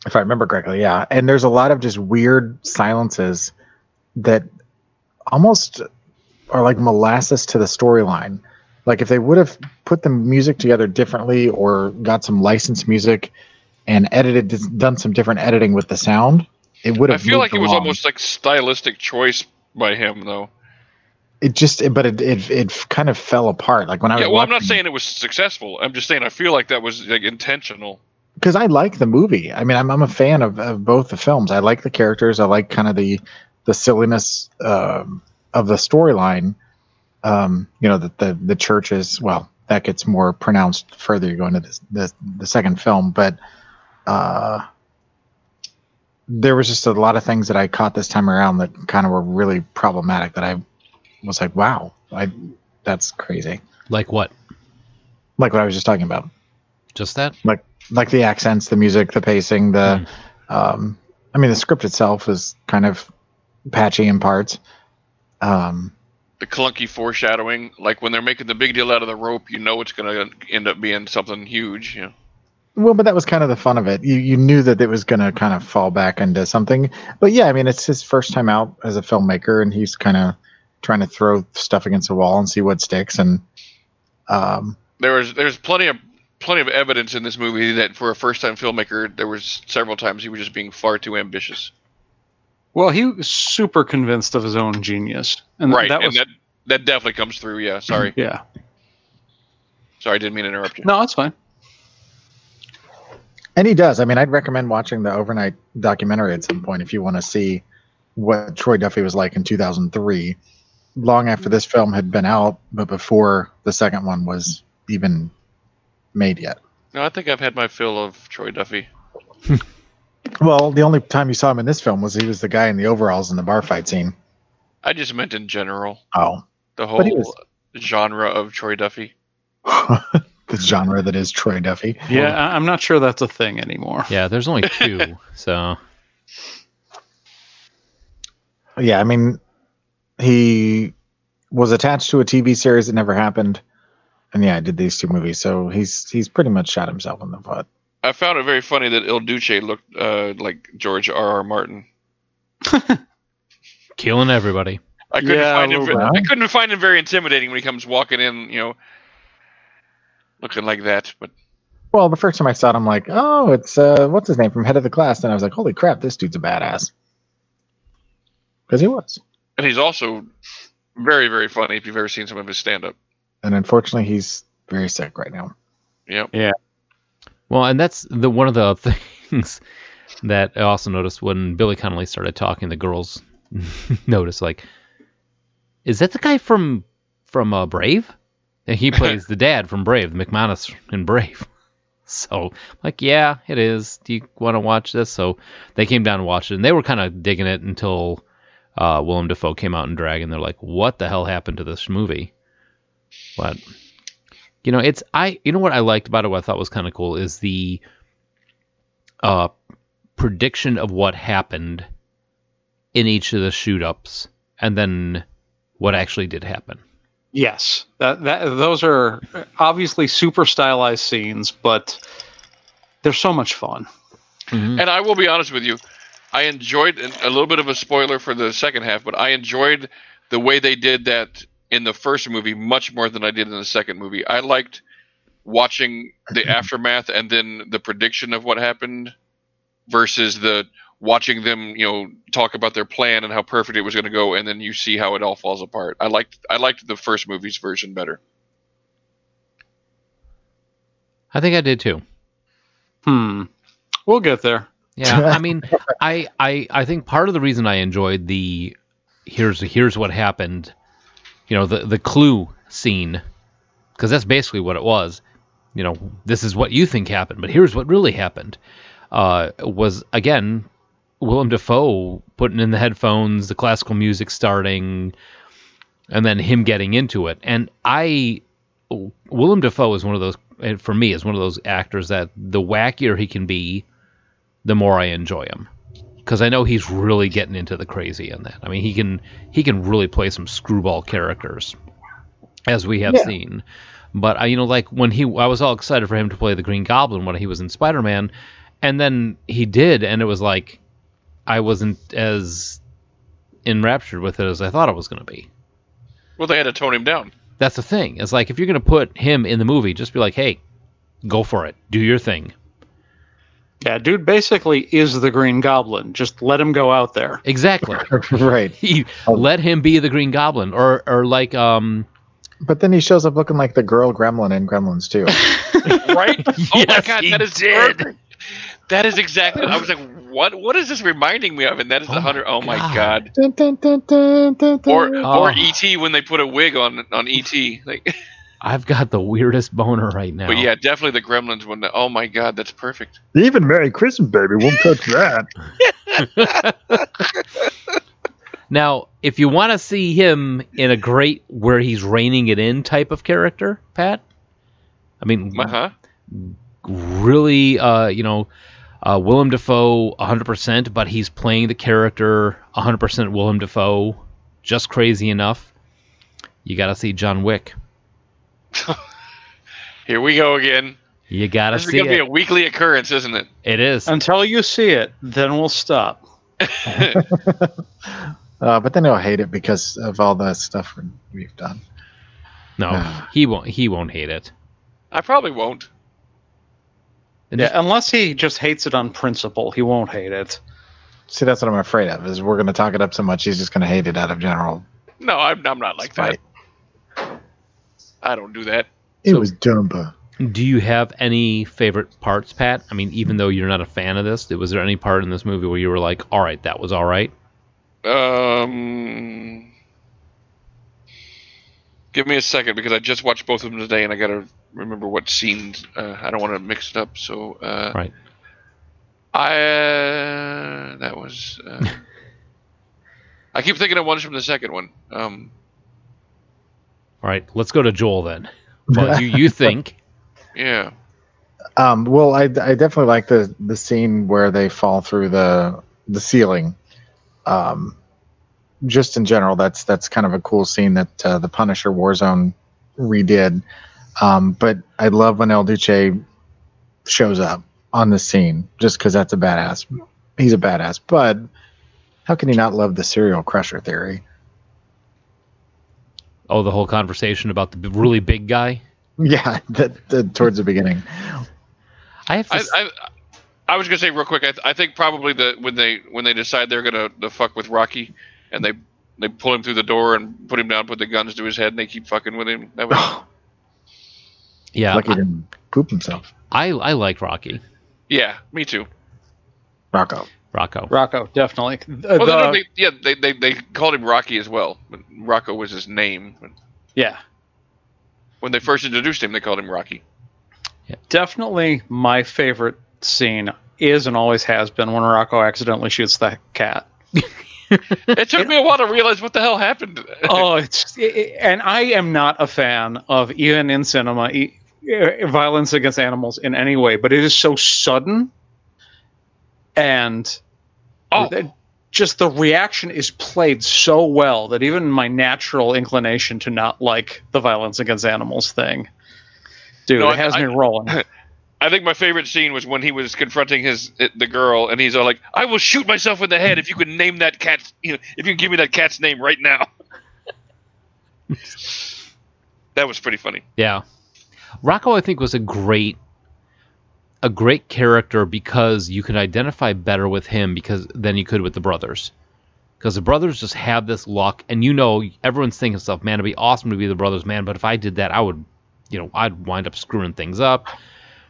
if I remember correctly, yeah. And there's a lot of just weird silences that almost are like molasses to the storyline. Like if they would have put the music together differently or got some licensed music and edited, done some different editing with the sound, it would have I have. feel like moved it was along. almost like stylistic choice by him, though. It just, but it, it, it kind of fell apart. Like when I was Yeah, well, I'm not saying it was successful. I'm just saying I feel like that was like intentional. because I like the movie. I mean, I'm, I'm a fan of, of both the films. I like the characters. I like kind of the the silliness um, of the storyline. Um, you know, that the the church is well, that gets more pronounced further you go into this, the the second film, but uh, there was just a lot of things that I caught this time around that kind of were really problematic. That I was like, wow, I that's crazy. Like what? Like what I was just talking about. Just that? like like the accents, the music, the pacing, the um I mean the script itself is kind of patchy in parts. Um The clunky foreshadowing, like when they're making the big deal out of the rope, you know it's going to end up being something huge. You know? well, but that was kind of the fun of it. You you knew that it was going to kind of fall back into something. But yeah, I mean it's his first time out as a filmmaker and he's kind of trying to throw stuff against the wall and see what sticks and um There was there's plenty of plenty of evidence in this movie that for a first time filmmaker, there was several times he was just being far too ambitious. Well, he was super convinced of his own genius, and right, that and that that definitely comes through. Yeah, sorry, yeah. sorry, I didn't mean to interrupt you. No, that's fine. And he does. I mean, I'd recommend watching the overnight documentary at some point if you want to see what Troy Duffy was like in 2003, long after this film had been out, but before the second one was even made yet. No, I think I've had my fill of Troy Duffy. Well, the only time you saw him in this film was he was the guy in the overalls in the bar fight scene. I just meant in general, Oh, the whole was- genre of Troy Duffy. the genre that is Troy Duffy. Yeah, I- I'm not sure that's a thing anymore. Yeah, there's only two. so Yeah, I mean, he was attached to a TV series that never happened, and yeah, I did these two movies. So he's he's pretty much shot himself in the foot. I found it very funny that Il Duce looked uh, like George R. R. Martin. Killing everybody. I couldn't Yeah, find him. little. I couldn't find him very intimidating when he comes walking in. You know, looking like that. But Well, the first time I saw it, I'm like, oh, it's uh, what's his name from Head of the Class, and I was like, holy crap, this dude's a badass. Because he was, and he's also very very funny. If you've ever seen some of his stand up. and unfortunately, he's very sick right now. Yep. Yeah. Well, and that's the one of the things that I also noticed when Billy Connolly started talking. The girls noticed, like, is that the guy from from uh, Brave? And he plays the dad from Brave, the McManus in Brave. So, like, yeah, it is. Do you want to watch this? So they came down and watched it, and they were kind of digging it until uh, Willem Dafoe came out in drag, and they're like, "What the hell happened to this movie?" But you know, it's I. You know what I liked about it? What I thought was kind of cool is the uh, prediction of what happened in each of the shoot ups, and then what actually did happen. Yes, that that those are obviously super stylized scenes, but they're so much fun. Mm-hmm. And I will be honest with you, I enjoyed a little bit of a spoiler for the second half, but I enjoyed the way they did that in the first movie much more than I did in the second movie. I liked watching the aftermath and then the prediction of what happened versus the watching them, you know, talk about their plan and how perfect it was going to go and then you see how it all falls apart. I liked I liked the first movie's version better. I think I did too. Hmm. We'll get there. Yeah, I mean, I, I I think part of the reason I enjoyed the here's here's what happened, you know, the the clue scene, because that's basically what it was. You know, this is what you think happened, but here's what really happened. Uh, was again Willem Dafoe putting in the headphones, the classical music starting, and then him getting into it. And I, Willem Dafoe is one of those, for me, is one of those actors that the wackier he can be, the more I enjoy him. Because I know he's really getting into the crazy in that. I mean, he can he can really play some screwball characters, as we have Yeah. seen. But I, you know, like when he, I was all excited for him to play the Green Goblin when he was in Spider Man, and then he did, and it was like I wasn't as enraptured with it as I thought it was going to be. Well, they had to tone him down. That's the thing. It's like if you're going to put him in the movie, just be like, hey, go for it, do your thing. Yeah, dude basically is the Green Goblin. Just let him go out there. Exactly. right. he let him be the Green Goblin, or or like um. But then he shows up looking like the girl gremlin in Gremlins 2. right? oh my god, he that is did. perfect. That is exactly. I was like, what? What is this reminding me of? And that is Oh the my hundred. Oh my God. god. Dun, dun, dun, dun, dun, dun. Or Oh. or ET when they put a wig on on ET. Like, I've got the weirdest boner right now. but yeah, definitely the Gremlins one. Oh my god, that's perfect. Even Merry Christmas, baby, won't touch that. Now, if you want to see him in a great where he's reining it in type of character, Pat, I mean, Uh huh. really, uh, you know, uh, Willem Dafoe 100%, but he's playing the character 100% Willem Dafoe, just crazy enough. You got to see John Wick. Here we go again. You got to This is see gonna be a weekly occurrence, isn't it? it is. Until you see it, then we'll stop. Uh, but then he'll hate it because of all the stuff we've done. No, he won't. He won't hate it. I probably won't. And Yeah, just- unless he just hates it on principle, he won't hate it. See, that's what I'm afraid of. Is we're going to talk it up so much, he's just going to hate it out of general No, I'm, I'm not like spite. that. I don't do that. It So- was Dumba. Do you have any favorite parts, Pat? I mean, even though you're not a fan of this, was there any part in this movie where you were like, "All right, that was all right"? Um, give me a second because I just watched both of them today, and I gotta remember what scenes. Uh, I don't want to mix it up. So, uh, Right. I uh, that was. Uh, I keep thinking of ones from the second one. Um, All right, let's go to Joel then. Well, you you think? yeah. Um, well, I, I definitely like the the scene where they fall through the the ceiling. Um, just in general, that's that's kind of a cool scene that uh, the Punisher Warzone redid. Um, but I love when El Duce shows up on the scene just because that's a badass. He's a badass, but how can you not love the serial crusher theory? Oh, the whole conversation about the really big guy. Yeah, that, that towards the beginning. I have to. I, s- I, I was gonna say real quick. I, I think probably that when they when they decide they're gonna to fuck with Rocky, and they they pull him through the door and put him down, put the guns to his head, and they keep fucking with him. That was yeah, Lucky he didn't poop himself. I I like Rocky. yeah, me too. Rocco. Rocco. Rocco, definitely. The- Well, the- they, yeah, they, they they called him Rocky as well. But Rocco was his name. yeah, When they first introduced him, they called him Rocky. definitely my favorite scene is and always has been when Rocco accidentally shoots the cat. It took me a while to realize what the hell happened. oh, it's it, and I am not a fan of even in cinema e- violence against animals in any way, but it is so sudden and Oh. th- just the reaction is played so well that even my natural inclination to not like the violence against animals thing, dude, No, it has I- me rolling. I think my favorite scene was when he was confronting his the girl, and he's all like, "I will shoot myself in the head if you can name that cat. You know, if you can give me that cat's name right now." that was pretty funny. Yeah. Rocco I think was a great a great character because you can identify better with him because than you could with the brothers. Because the brothers just have this luck and you know everyone's thinking stuff, man, it'd be awesome to be the brothers man, but if I did that I would you know, I'd wind up screwing things up.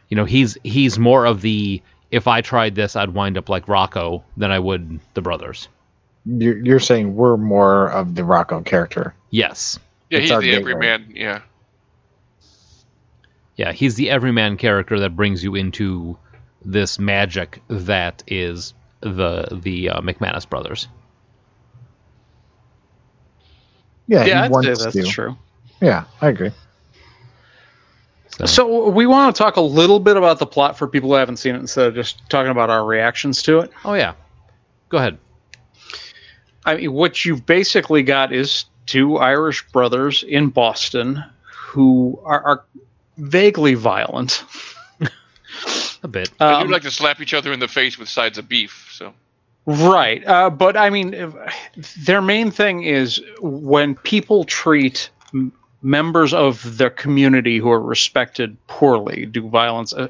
You know, he's he's more of the if I tried this I'd wind up like Rocco than I would the brothers. You're, you're saying we're more of the Rocco character. Yes. Yeah, It's he's the gateway. everyman. Yeah, Yeah, he's the everyman character that brings you into this magic that is the the uh, McManus brothers. Yeah, yeah, I'd say that's to. true. Yeah, I agree. So, So we want to talk a little bit about the plot for people who haven't seen it instead of just talking about our reactions to it. oh yeah, go ahead. I mean, what you've basically got is two Irish brothers in Boston who are, are vaguely violent. A bit. they Um, do like to slap each other in the face with sides of beef. So Right. Uh, but I mean, if- their main thing is when people treat m- members of their community who are respected poorly, do violence, uh,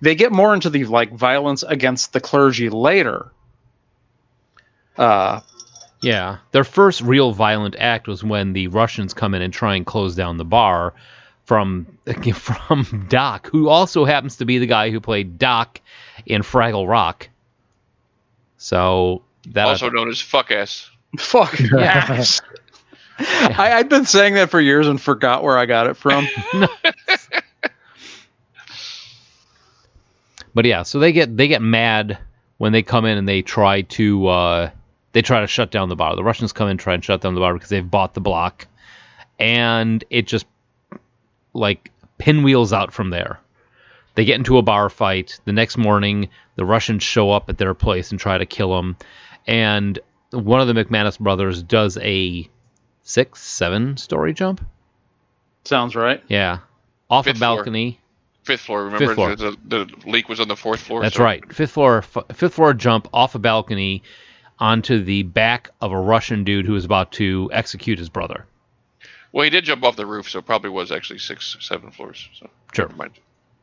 they get more into the like violence against the clergy later. Uh, Yeah, their first real violent act was when the Russians come in and try and close down the bar from from Doc, who also happens to be the guy who played Doc in Fraggle Rock. So that also known as fuck ass. fuck yes. I, I'd been saying that for years and forgot where I got it from. But yeah, so they get they get mad when they come in and they try to uh, they try to shut down the bar. The Russians come in and try and shut down the bar because they've bought the block, and it just like pinwheels out from there. They get into a bar fight. The next morning, the Russians show up at their place and try to kill them, and one of the McManus brothers does a six, seven story jump. Sounds right. Yeah, off Fifth a floor. balcony. Fifth floor. Remember Fifth floor. The, the leak was on the fourth floor. That's so- right. Fifth floor, f- fifth floor jump off a balcony onto the back of a Russian dude who was about to execute his brother. Well, he did jump off the roof, so it probably was actually six, seven floors. So Sure. never mind.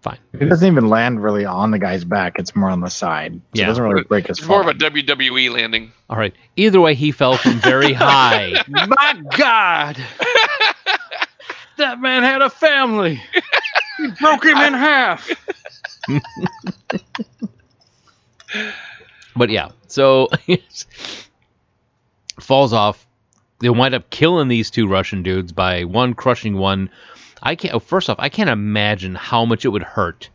Fine. It doesn't even land really on the guy's back. It's more on the side. So Yeah. It doesn't really break his It's more of a WWE landing. All right. Either way, he fell from very high. My God, that man had a family. He broke him in half. But yeah, so falls off. They wind up killing these two Russian dudes by one crushing one. I can't. oh, First off, I can't imagine how much it would hurt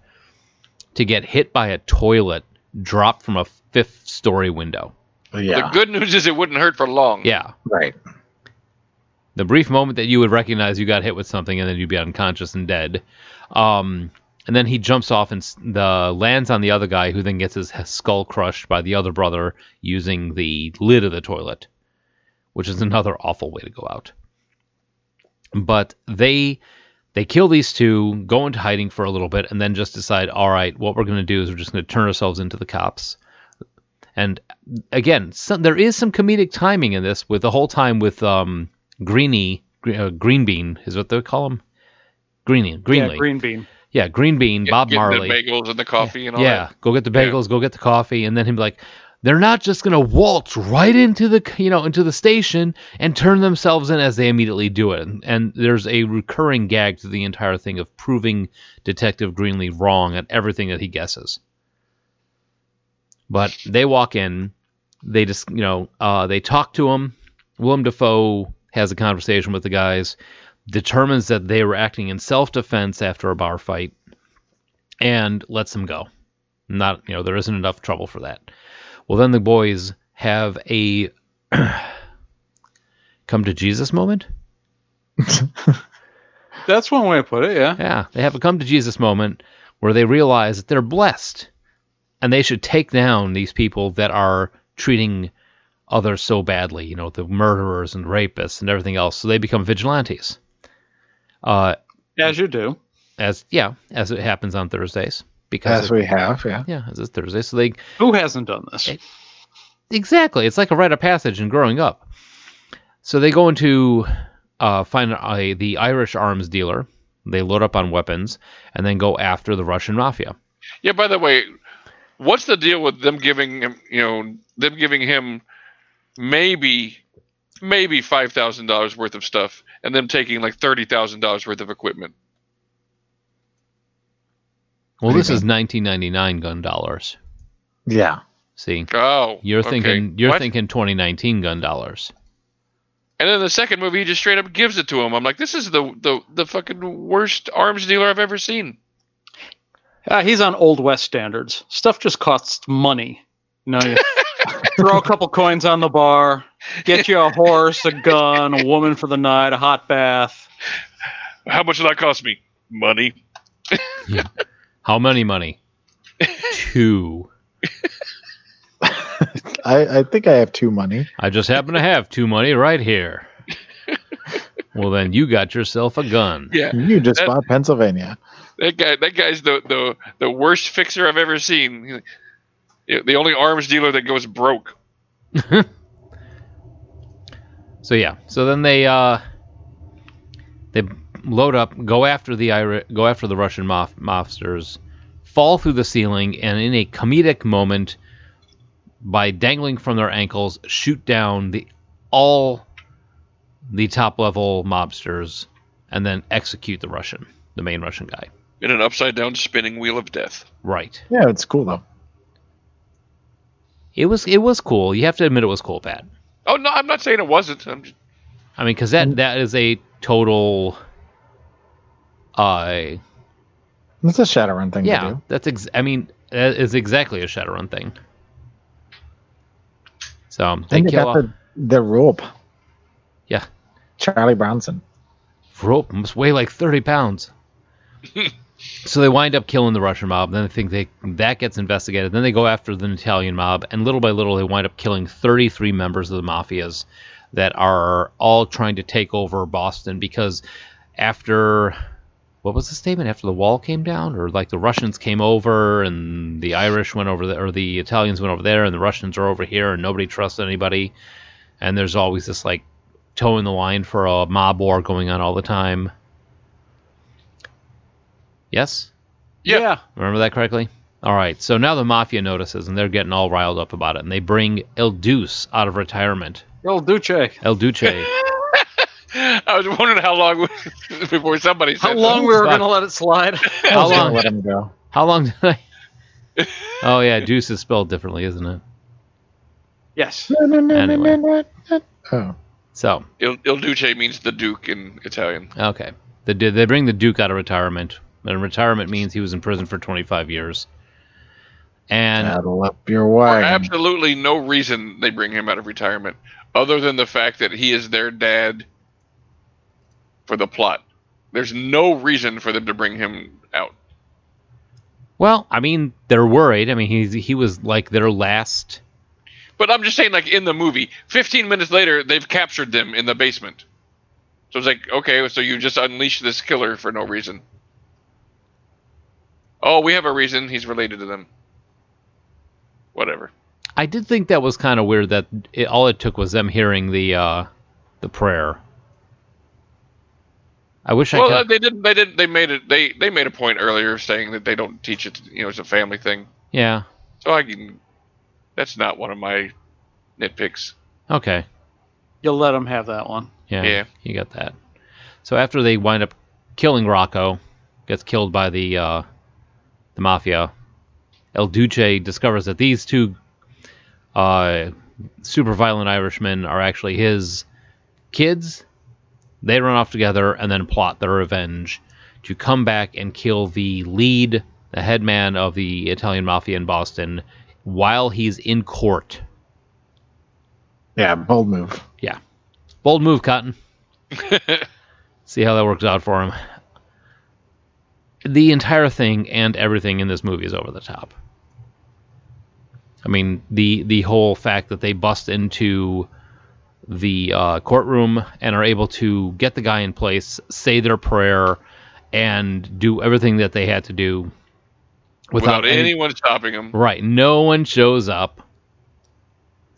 to get hit by a toilet dropped from a fifth story window. yeah, The good news is it wouldn't hurt for long. Yeah, right. the brief moment that you would recognize you got hit with something and then you'd be unconscious and dead. Um, and then he jumps off and the lands on the other guy, who then gets his skull crushed by the other brother using the lid of the toilet, which is another awful way to go out. But they They kill these two, go into hiding for a little bit, and then just decide, all right, what we're going to do is we're just going to turn ourselves into the cops. And again, some, there is some comedic timing in this with the whole time with um, Greeny, uh, Green Bean is what they call him. Greeny, Greenly. Yeah, green bean. Yeah, Green Bean, Get- Bob getting Marley. the bagels and the coffee and all yeah, that. go get the Yeah. bagels, go get the coffee, and then him be like, they're not just gonna waltz right into the you know into the station and turn themselves in as they immediately do it. And there's a recurring gag to the entire thing of proving Detective Greenly wrong at everything that he guesses. But they walk in, they just you know uh, they talk to him. Willem Dafoe has a conversation with the guys, determines that they were acting in self-defense after a bar fight, and lets them go. Not you know there isn't enough trouble for that. Well, then the boys have a come to Jesus moment. That's one way to put it. Yeah. Yeah, they have a come to Jesus moment where they realize that they're blessed and they should take down these people that are treating others so badly, you know, the murderers and rapists and everything else. So they become vigilantes. Uh, As you do. as yeah, as it happens on Thursdays because As it- we have, yeah. yeah, as it's Thursday. So they Who hasn't done this? Exactly. It's like a rite of passage in growing up. So they go into uh, find a, the Irish arms dealer. They load up on weapons and then go after the Russian mafia. Yeah. By the way, what's the deal with them giving him? You know, them giving him maybe maybe five thousand dollars worth of stuff, and them taking like thirty thousand dollars worth of equipment. Well, What do you this is 1999 gun dollars. Yeah. See, Oh, you're okay. thinking you're What? thinking 2019 gun dollars. And then the second movie, he just straight up gives it to him. I'm like, this is the the the fucking worst arms dealer I've ever seen. Uh, he's on Old West standards. Stuff just costs money. You know, you throw a couple coins on the bar, get you a horse, a gun, a woman for the night, a hot bath. How much did that cost me? Money. How many money? two. I, I think I have two money. I just happen to have two money right here. well, then you got yourself a gun. Yeah, You just That- bought Pennsylvania. that guy. That guy's the the the worst fixer I've ever seen. He's like- yeah, The only arms dealer that goes broke. So yeah, so then they uh, they load up, go after the Iri- go after the Russian mof- mobsters, fall through the ceiling, and in a comedic moment, by dangling from their ankles, shoot down the all the top level mobsters, and then execute the Russian, the main Russian guy. In an upside down spinning wheel of death. Right. Yeah, it's cool though. It was it was cool. You have to admit it was cool, Pat. Oh no, I'm not saying it wasn't. I'm just, I mean, because that that is a total. Uh, It's a Shadowrun thing to Yeah, do. that's ex- I mean, that is exactly a Shadowrun thing. So they And they got off the, the rope. Yeah. Charlie Bronson. rope must weigh like thirty pounds. so they wind up killing the Russian mob. Then they think they that gets investigated. Then they go after the Italian mob, and little by little they wind up killing thirty-three members of the mafias that are all trying to take over Boston because after what was the statement after the wall came down or like the Russians came over and the Irish went over there or the Italians went over there and the Russians are over here and nobody trusts anybody and there's always this like toe in the line for a mob war going on all the time. Yes? Yeah. Remember that correctly? All right. So now the mafia notices and they're getting all riled up about it and they bring El Deuce out of retirement. El Duce. El Duce. I was wondering how long before somebody said How long that. we were going to let it slide? How Just gonna long? Let him go. How long did I? Oh yeah, Deuce is spelled differently, isn't it? yes. Anyway. Oh. So Il, Il Duce means the Duke in Italian. okay, they did. They bring the Duke out of retirement, and retirement means he was in prison for 25 years. And Saddle up your For wagon. absolutely no reason they bring him out of retirement, other than the fact that he is their dad for the plot. There's no reason for them to bring him out. well, I mean, they're worried. I mean, he's he was like their last. But I'm just saying, like in the movie, 15 minutes later, they've captured them in the basement. So it's like, okay, so you just unleash this killer for no reason. Oh, we have a reason. He's related to them. Whatever. I did think that was kind of weird that it, all it took was them hearing the uh, the prayer. I wish I Well, could. uh, they didn't. They didn't. They made it. They they made a point earlier saying that they don't teach it. You know, it's a family thing. yeah. So I can. That's not one of my nitpicks. Okay. You'll let them have that one. Yeah, Yeah. you got that. So after they wind up killing Rocco, gets killed by the uh, the mafia. El Duce discovers that these two uh, super violent Irishmen are actually his kids. They run off together and then plot their revenge to come back and kill the lead, the headman of the Italian mafia in Boston, while he's in court. Yeah, bold move. Yeah. Bold move, Cotton. See how that works out for him. The entire thing and everything in this movie is over the top. I mean, the the whole fact that they bust into the uh, courtroom and are able to get the guy in place, say their prayer, and do everything that they had to do Without, any- anyone stopping them. Right. No one shows up.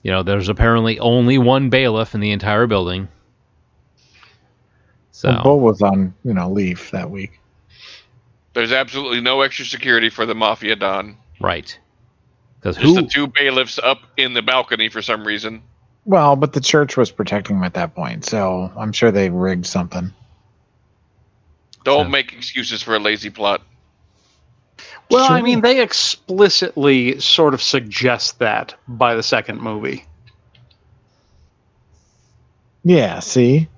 You know, there's apparently only one bailiff in the entire building. So, Well, Bull was on, you know, leave that week. There's absolutely no extra security for the mafia don. right. Because Just who? the two bailiffs up in the balcony for some reason. Well, but the church was protecting him at that point, so I'm sure they rigged something. Don't So- make excuses for a lazy plot. Well, I mean, they explicitly sort of suggest that by the second movie. Yeah, see?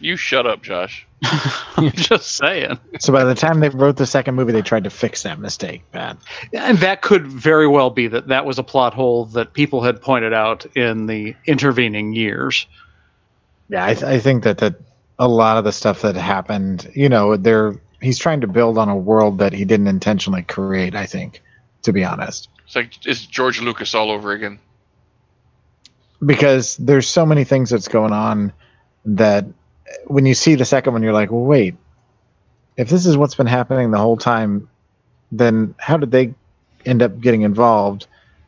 You shut up, Josh. I'm just saying. So by the time they wrote the second movie, they tried to fix that mistake, Pat. And that could very well be that that was a plot hole that people had pointed out in the intervening years. Yeah, I, th- I think that, that a lot of the stuff that happened, you know, they're he's trying to build on a world that he didn't intentionally create, I think, to be honest. It's like it's George Lucas all over again. Because there's so many things that's going on that when you see the second one, you're like, well, wait, if this is what's been happening the whole time, then how did they end up getting involved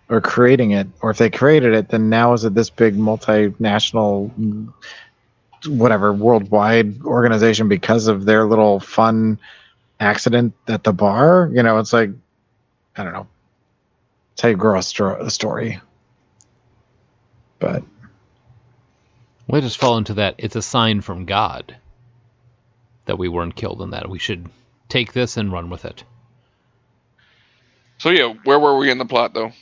or creating it? Or if they created it, then now is it this big multinational, whatever, worldwide organization because of their little fun accident at the bar? You know, it's like, I don't know. It's how you grow a, stro- a story. But We just fall into that. It's a sign from God that we weren't killed in that. We should take this and run with it. So yeah, where were we in the plot though?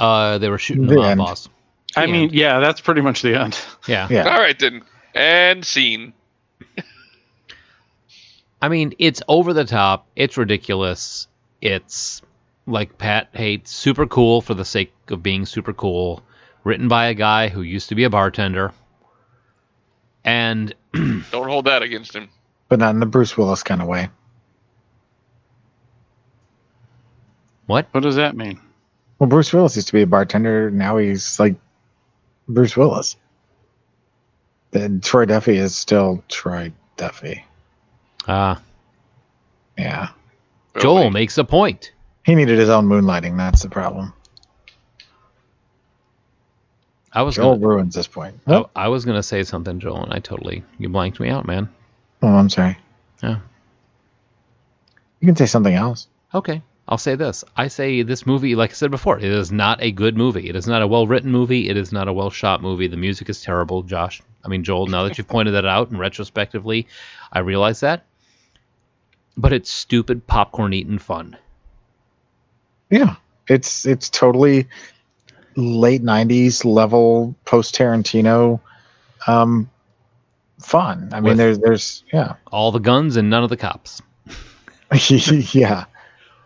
Uh, they were shooting The the mob end. boss. I The mean, yeah, that's pretty much the end. yeah. yeah. All right then, and scene. I mean, it's over the top. It's ridiculous. It's like Pat hates super cool for the sake of being super cool. Written by a guy who used to be a bartender. And Don't hold that against him. But not in the Bruce Willis kind of way. what? What does that mean? Well, Bruce Willis used to be a bartender. Now he's like Bruce Willis. Then Troy Duffy is still Troy Duffy. Uh, Yeah. Joel makes a point. He needed his own moonlighting. That's the problem. I was Joel gonna, ruins this point. I, I was gonna say something, Joel, and I totally you blanked me out, man. oh, I'm sorry. Yeah. You can say something else. Okay, I'll say this. I say this movie, like I said before, it is not a good movie. It is not a well written movie. It is not a well shot movie. The music is terrible, Josh. I mean, Joel, now that you've pointed that out and retrospectively, I realize that. But it's stupid popcorn eating fun. Yeah. It's it's totally late '90s level post Tarantino um, fun. I mean, With- there's there's yeah. All the guns and none of the cops. yeah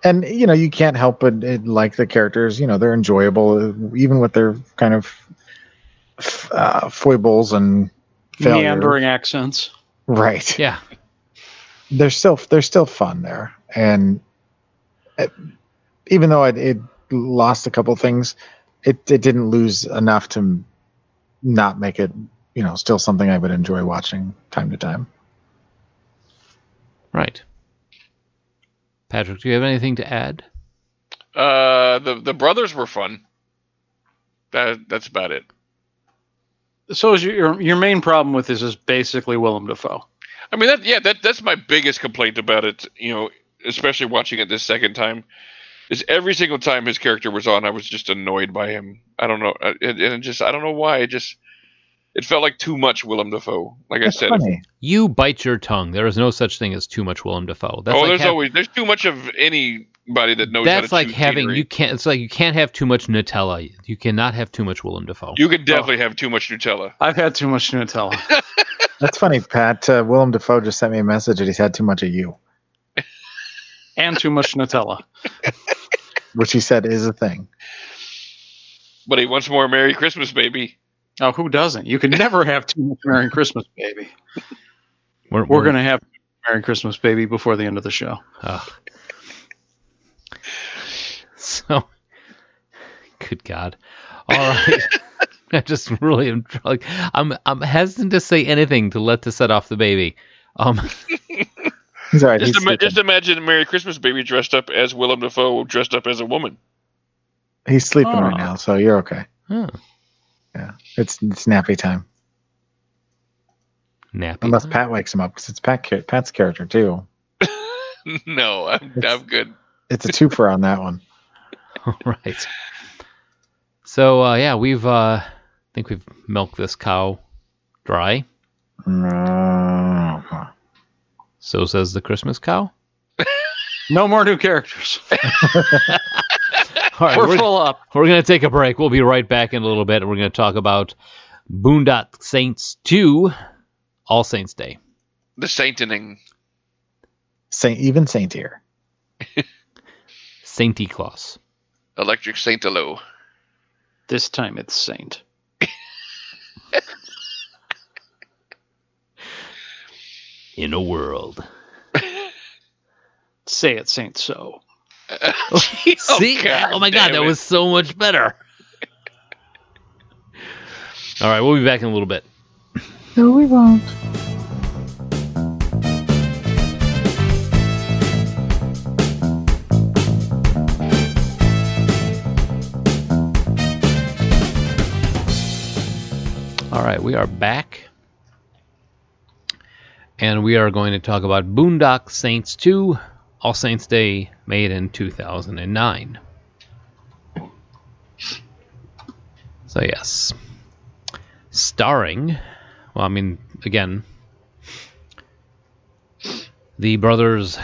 and you know you can't help but it, like the characters you know they're enjoyable even with their kind of f- uh, foibles and failures. Meandering accents. right Yeah. they're still they're still fun there and it, even though it, it lost a couple things it, it didn't lose enough to not make it you know, still something I would enjoy watching time to time. Right. Patrick, do you have anything to add? Uh, the the brothers were fun. That that's about it. So is your your- your main problem with this is basically Willem Dafoe. I mean, that yeah, that that's my biggest complaint about it. You know, especially watching it this second time, is every single time his character was on, I was just annoyed by him. I don't know, and, and it just I don't know why. It just it felt like too much Willem Dafoe. Like That's I said, funny. You bite your tongue. There is no such thing as too much Willem Dafoe. That's oh, like there's hav- always there's too much of anybody that knows. that's how to like having scenery. you can't. It's like you can't have too much Nutella. You cannot have too much Willem Dafoe. You could definitely have too much Nutella. I've had too much Nutella. That's funny, Pat. Uh, Willem Dafoe just sent me a message that he's had too much of you, and too much Nutella. which he said is a thing. But he wants more Merry Christmas, baby. Oh, who doesn't? You can never have too much Merry Christmas, baby. we're We're gonna have Merry Christmas, baby, before the end of the show. Ugh. So, good God! All right, I just really am like I'm I'm hesitant to say anything to let to set off the baby. Um, He's all right. Just, He's ima- just imagine Merry Christmas, baby, dressed up as Willem Dafoe, dressed up as a woman. He's sleeping Oh. right now, so you're okay. huh, Yeah, it's it's nappy time. nappy. Unless time? Pat wakes him up, because it's Pat, cha- Pat's character too. no, I'm, It's- I'm good. It's a twofer on that one. right. So uh, yeah, we've uh, I think we've milked this cow dry. Uh, So says the Christmas cow. No more new characters. All right, We're we're, full up. we're gonna take a break. We'll be right back in a little bit. We're gonna talk about Boondock Saints 2, All Saints Day. The saintening. Saint, even saintier. Sainty Claus. Electric Saintalo. This time it's Saint. In a world. Say it, Saint So. See? Oh, my god, damn that it. was so much better. All right, we'll be back in a little bit. No, we won't. All right, we are back. And we are going to talk about Boondock Saints 2, All Saints Day, made in 2009. So, yes. Starring, well, I mean, again, the brothers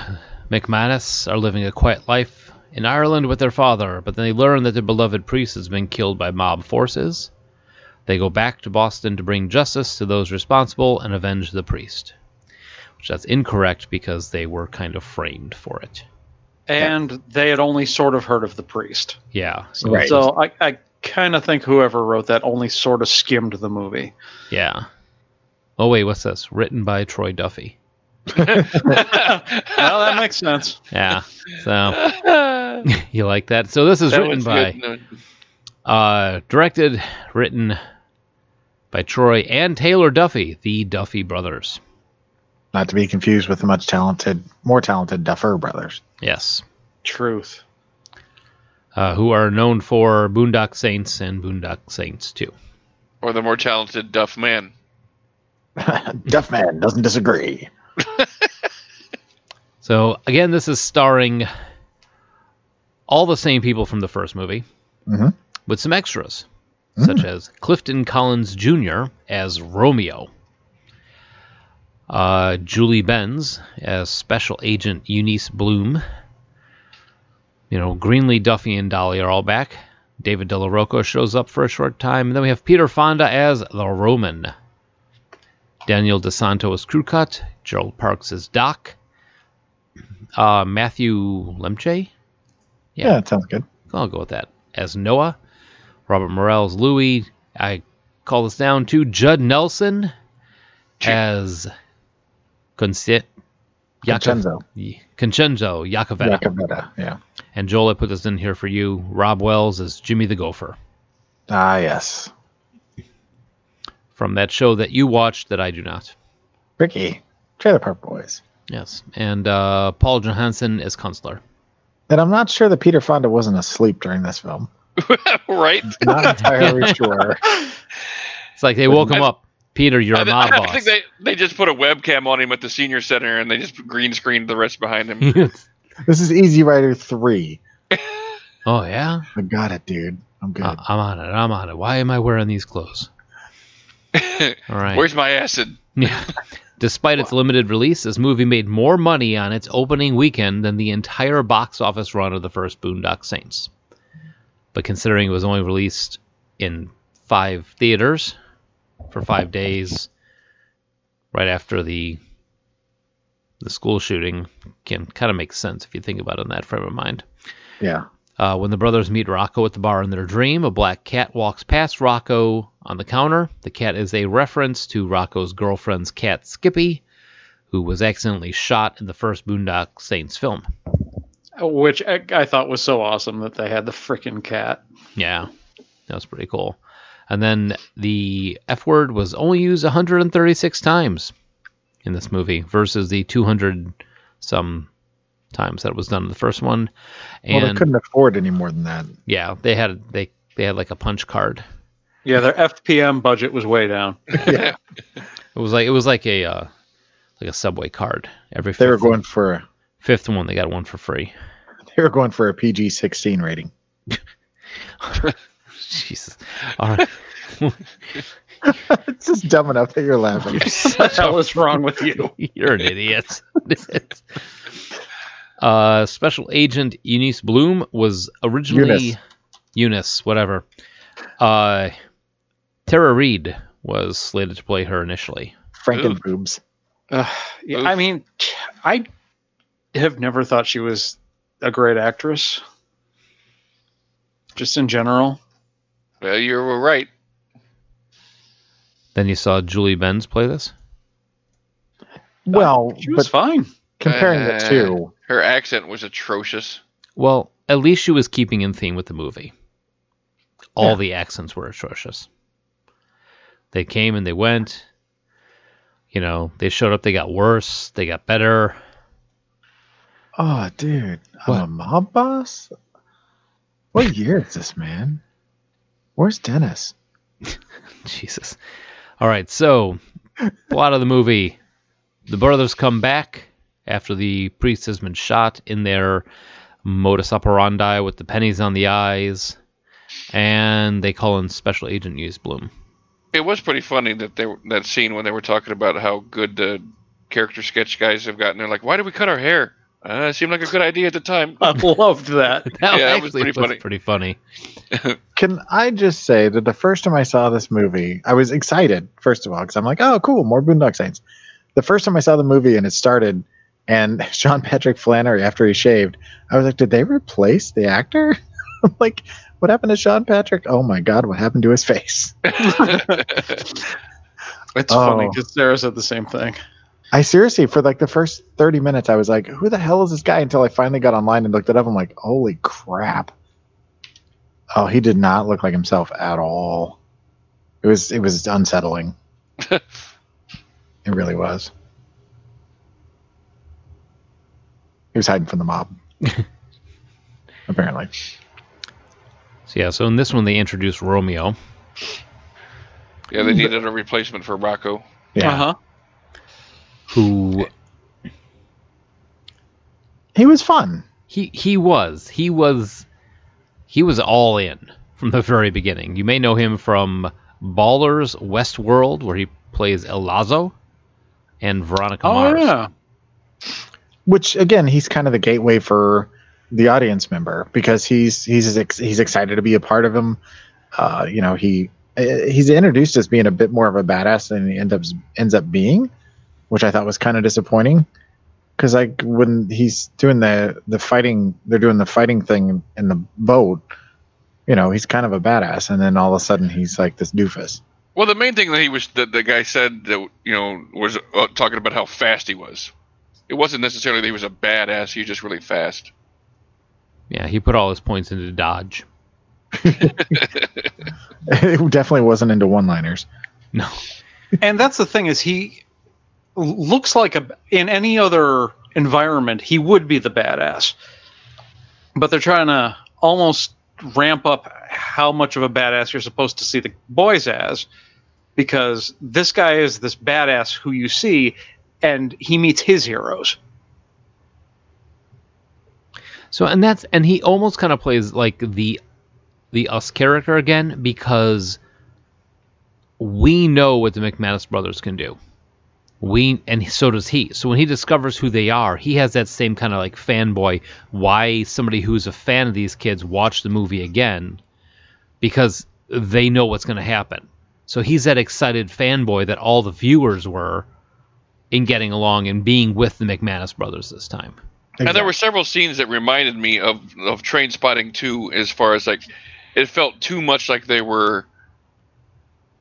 McManus are living a quiet life in Ireland with their father, but then they learn that their beloved priest has been killed by mob forces. They go back to Boston to bring justice to those responsible and avenge the priest. Which that's incorrect because they were kind of framed for it. And they had only sort of heard of the priest. Yeah. So Right. So I, I kind of think whoever wrote that only sort of skimmed the movie. yeah. Oh wait, what's this? Written by Troy Duffy. well, that makes sense. Yeah. So you like that? So this is That written by uh directed, written by Troy and Taylor Duffy, the Duffy brothers. Not to be confused with the much talented, more talented Duffer brothers. Yes. Truth. Uh, who are known for Boondock Saints and Boondock Saints 2. Or the more talented Duff Man. Duff Man doesn't disagree. So again, this is starring all the same people from the first movie, Mhm. with some extras, such as Clifton Collins Jr. as Romeo, uh, Julie Benz as Special Agent Eunice Bloom. You know, Greenly, Duffy, and Dolly are all back. David Della Rocco shows up for a short time. And then we have Peter Fonda as the Roman. Daniel DeSanto as Crew Cut. Gerald Parks as Doc. Uh, Matthew Lemche. Yeah, Yeah. that sounds good. I'll go with that. As Noah. Robert Morel as Louis. I call this down to Judd Nelson as Conce- Vincenzo. Concenzo Iacovetta. Yakavetta, yeah. And Joel, I put this in here for you. Robb Wells is Jimmy the Gopher. Ah, yes. from that show that you watched that I do not. Ricky, Trailer Park Boys. Yes, and uh, Paul Johansson is Kunstler. And I'm not sure that Peter Fonda wasn't asleep during this film. right? Not entirely sure. It's like they woke him up. Peter, you're I, a th- mob I boss. think they, they just put a webcam on him at the senior center and they just green screened the rest behind him. This is Easy Rider 3. oh yeah, I got it, dude. I'm good. Uh, I'm on it. I'm on it. Why am I wearing these clothes? All right. Where's my acid? Yeah. Despite its limited release, this movie made more money on its opening weekend than the entire box office run of the first Boondock Saints. But considering it was only released in five theaters for five days, right after the the school shooting, can kind of make sense if you think about it in that frame of mind. yeah. Uh, when the brothers meet Rocco at the bar in their dream, a black cat walks past Rocco on the counter. The cat is a reference to Rocco's girlfriend's cat, Skippy, who was accidentally shot in the first Boondock Saints film. Which I, I thought was so awesome that they had the freaking cat. Yeah, that was pretty cool. And then the F word was only used 136 times in this movie versus the 200 some times that was done in the first one. Well, they couldn't afford any more than that. yeah, they had they they had like a punch card. Yeah, their FPM budget was way down. yeah, It was like it was like a uh, like a subway card. Every They were fifth- going for fifth one, they got one for free. they were going for a PG-16 rating. Jesus. All right. it's just dumb enough that you're laughing. What the hell is wrong with you? You're an idiot. uh, Special Agent Eunice Bloom was originally Eunice. Eunice, whatever. Uh, Tara Reid was slated to play her initially. Franken boobs. Uh, yeah, I mean, I have never thought she was a great actress. Just in general. Well, you were right. Then you saw Julie Benz play this. Well, She was but fine. comparing the Uh, two, Her accent was atrocious. Well, at least she was keeping in theme with the movie. All Yeah. the accents were atrocious. They came and they went. You know, they showed up, they got worse, they got better. oh, dude, I'm a mob boss. What year is this, man? Where's Dennis? Jesus. All right, so plot of the movie: the brothers come back after the priest has been shot in their modus operandi with the pennies on the eyes, and they call in Special Agent Use Bloom. It was pretty funny that they that scene when they were talking about how good the character sketch guys have gotten. They're like, "Why did we cut our hair? Uh, it seemed like a good idea at the time." I loved that. That Yeah, it was actually pretty funny. pretty funny. Can I just say that the first time I saw this movie, I was excited, first of all, because I'm like, oh, cool, more Boondock Saints. The first time I saw the movie and it started, and Sean Patrick Flanery, after he shaved, I was like, did they replace the actor? like, what happened to Sean Patrick? Oh my God, what happened to his face? It's Oh. funny because Sarah said the same thing. I seriously, for like the first 30 minutes, I was like, who the hell is this guy? Until I finally got online and looked it up. I'm like, holy crap. Oh, he did not look like himself at all. It was it was unsettling. it really was. He was hiding from the mob. Apparently. So yeah, so in this one they introduced Romeo, yeah, they needed a replacement for Rocco. Yeah. Uh-huh. Who He was fun. he he was he was he was all in from the very beginning. You may know him from Ballers Westworld, where he plays El Lazo, and Veronica Oh Mars. yeah. which again he's kind of the gateway for the audience member because he's he's he's excited to be a part of him uh you know he uh, he's introduced as being a bit more of a badass than he ends up ends up being which i thought was kind of disappointing because like when he's doing the the fighting they're doing the fighting thing in the boat you know he's kind of a badass and then all of a sudden he's like this doofus Well, the main thing that he was that the guy said that you know was uh, talking about how fast he was. It wasn't necessarily that he was a badass. He was just really fast. Yeah, he put all his points into Dodge. it definitely wasn't into one liners No. and that's the thing is he looks like a in any other environment he would be the badass but they're trying to almost ramp up how much of a badass you're supposed to see the boys as because this guy is this badass who you see and he meets his heroes So and that's and he almost kind of plays like the the us character again because we know what the McManus brothers can do. We and so does he. So when he discovers who they are, he has that same kind of like fanboy. Why somebody who's a fan of these kids watch the movie again because they know what's going to happen. So he's that excited fanboy that all the viewers were in getting along and being with the McManus brothers this time. And there were several scenes that reminded me of of Trainspotting 2 as far as like it felt too much like they were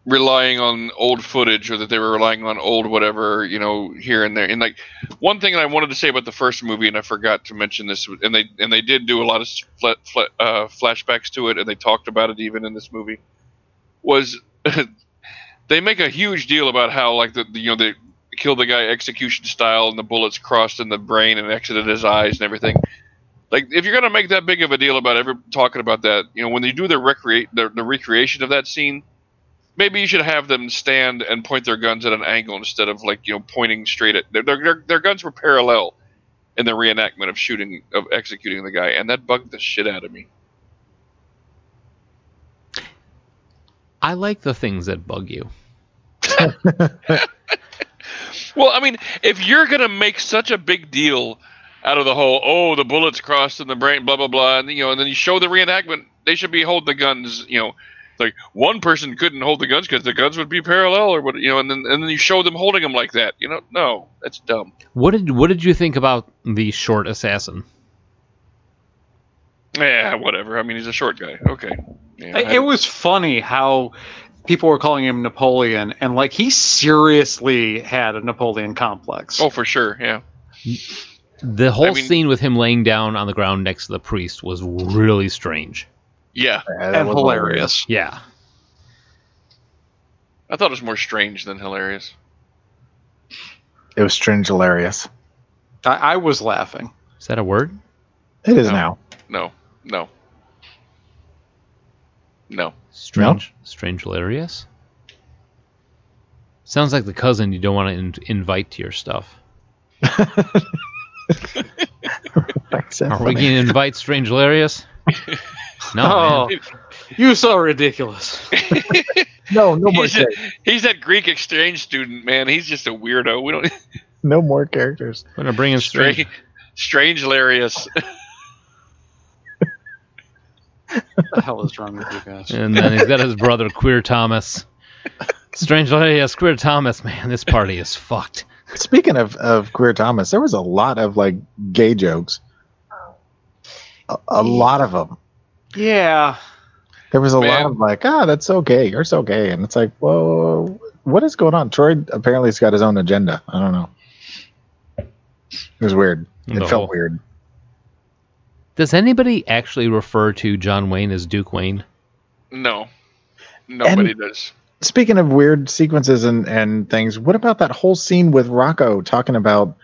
relying on old footage or that they were relying on old whatever, you know, here and there. And like one thing that I wanted to say about the first movie and I forgot to mention this and they and they did do a lot of fl- fl- uh, flashbacks to it and they talked about it even in this movie was they make a huge deal about how like the, the you know they killed the guy execution style and the bullets crossed in the brain and exited his eyes and everything. Like if you're gonna make that big of a deal about ever talking about that, you know, when they do the recreate the, the recreation of that scene, maybe you should have them stand and point their guns at an angle instead of like you know pointing straight at their their, their guns were parallel in the reenactment of shooting of executing the guy, and that bugged the shit out of me. I like the things that bug you. Well, I mean, if you're gonna make such a big deal out of the whole, oh, the bullets crossed in the brain, blah blah blah, and you know, and then you show the reenactment, they should be holding the guns, you know, like one person couldn't hold the guns because the guns would be parallel or what, you know, and then and then you show them holding them like that, you know, no, that's dumb. What did what did you think about the short assassin? Yeah, whatever. I mean, he's a short guy. Okay. Yeah, it, it was funny how people were calling him Napoleon, and like he seriously had a Napoleon complex. oh, for sure. Yeah. The whole I mean- scene with him laying down on the ground next to the priest was really strange. Yeah. Yeah, and was hilarious. Yeah. I thought it was more strange than hilarious. It was strange hilarious. I, I was laughing. Is that a word? It is No. now. No. No. No. Strange. Strange hilarious. Sounds like the cousin you don't want to in- invite to your stuff. Are we going to invite Strange Hilarious? No. Oh, man. you so ridiculous. no, no more he's, a, he's that Greek exchange student, man. He's just a weirdo. We don't No more characters. We're going to bring in Strange. strange, strange, hilarious. what the hell is wrong with you guys? And then he's got his brother, Queer Thomas. Strange Hilarious, Queer Thomas. Man, this party is fucked. Speaking of, of Queer Thomas, there was a lot of like gay jokes. A, a lot of them. Yeah. There was a Man. lot of like, ah, that's so gay. You're so gay. And it's like, whoa, what is going on? Troy apparently has got his own agenda. I don't know. It was weird. It No. felt weird. Does anybody actually refer to John Wayne as Duke Wayne? No. Nobody does. Speaking of weird sequences and, and things, what about that whole scene with Rocco talking about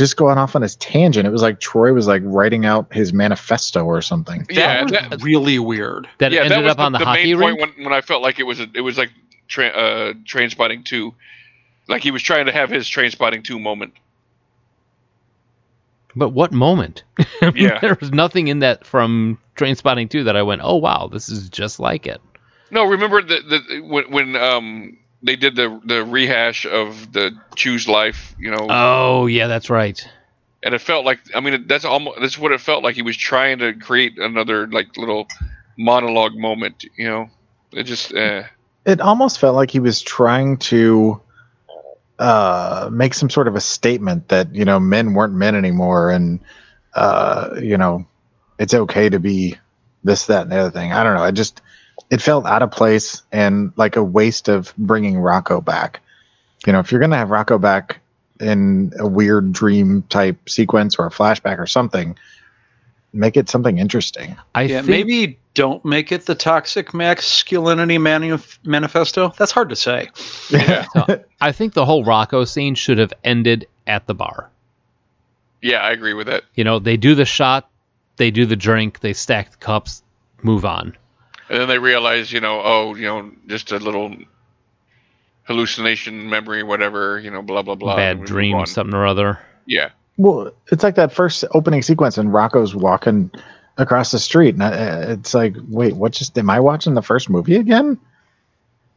just going off on his tangent? It was like Troy was like writing out his manifesto or something. Yeah, that was that- really weird. That yeah, ended that was up the, on the, the hockey main rink? point when, when I felt like it was a, it was like tra- uh, Trainspotting two, like he was trying to have his Trainspotting two moment. But what moment? Yeah. there was nothing in that from Trainspotting 2 that I went, oh wow, this is just like it. No, remember the, the when when um they did the the rehash of the choose life, you know, Oh yeah, that's right. and it felt like I mean that's almost that's what it felt like. He was trying to create another like little monologue moment, you know. It just uh, It almost felt like he was trying to uh, make some sort of a statement that, you know, men weren't men anymore and, uh, you know, it's okay to be this, that, and the other thing. I don't know. I just, it felt out of place and like a waste of bringing Rocco back. You know, if you're going to have Rocco back in a weird dream type sequence or a flashback or something, make it something interesting. I yeah, think maybe don't make it the toxic masculinity manif- manifesto. That's hard to say. Yeah. I think the whole Rocco scene should have ended at the bar. Yeah, I agree with that. You know, they do the shot, they do the drink, they stack the cups, move on. And then they realize, you know, oh, you know, just a little hallucination, memory, whatever, you know, blah blah blah. Bad dream, something or other. Yeah, Well, it's like that first opening sequence and Rocco's walking across the street, and uh, it's like, wait, what? Just am I watching the first movie again?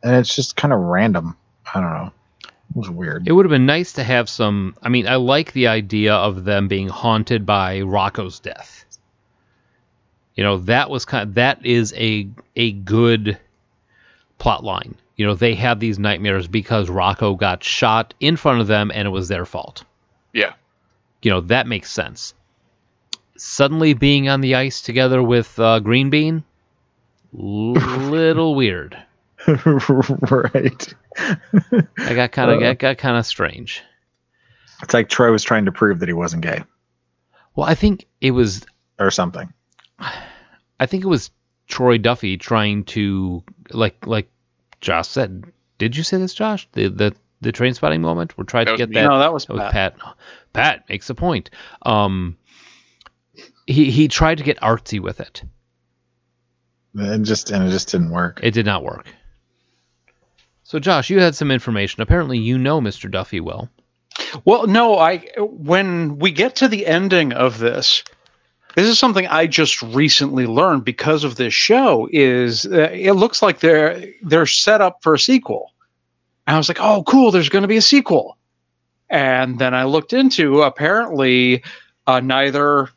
And it's just kind of random. I don't know. It was weird. It would have been nice to have some. I mean, I like the idea of them being haunted by Rocco's death. You know, that was kind. that is a a good plot line. You know, they have these nightmares because Rocco got shot in front of them, and it was their fault. yeah. You know, that makes sense. Suddenly being on the ice together with uh, Green Bean, little weird. right. I got kind of Uh. got, got kind of strange. It's like Troy was trying to prove that he wasn't gay Well, I think it was or something. I think it was Troy Duffy trying to like like Josh said. Did you say this, Josh? The the the Trainspotting moment? We're trying That to get me. that. no, that was that was Pat. Pat. Pat makes a point. Um, he he tried to get artsy with it. And just and it just didn't work. It did not work. So, Josh, you had some information. Apparently, you know Mr. Duffy well. Well, no, I when we get to the ending of this, this is something I just recently learned because of this show. Is uh, it looks like they're they're set up for a sequel. And I was like, oh, cool, there's going to be a sequel. And then I looked into apparently uh, neither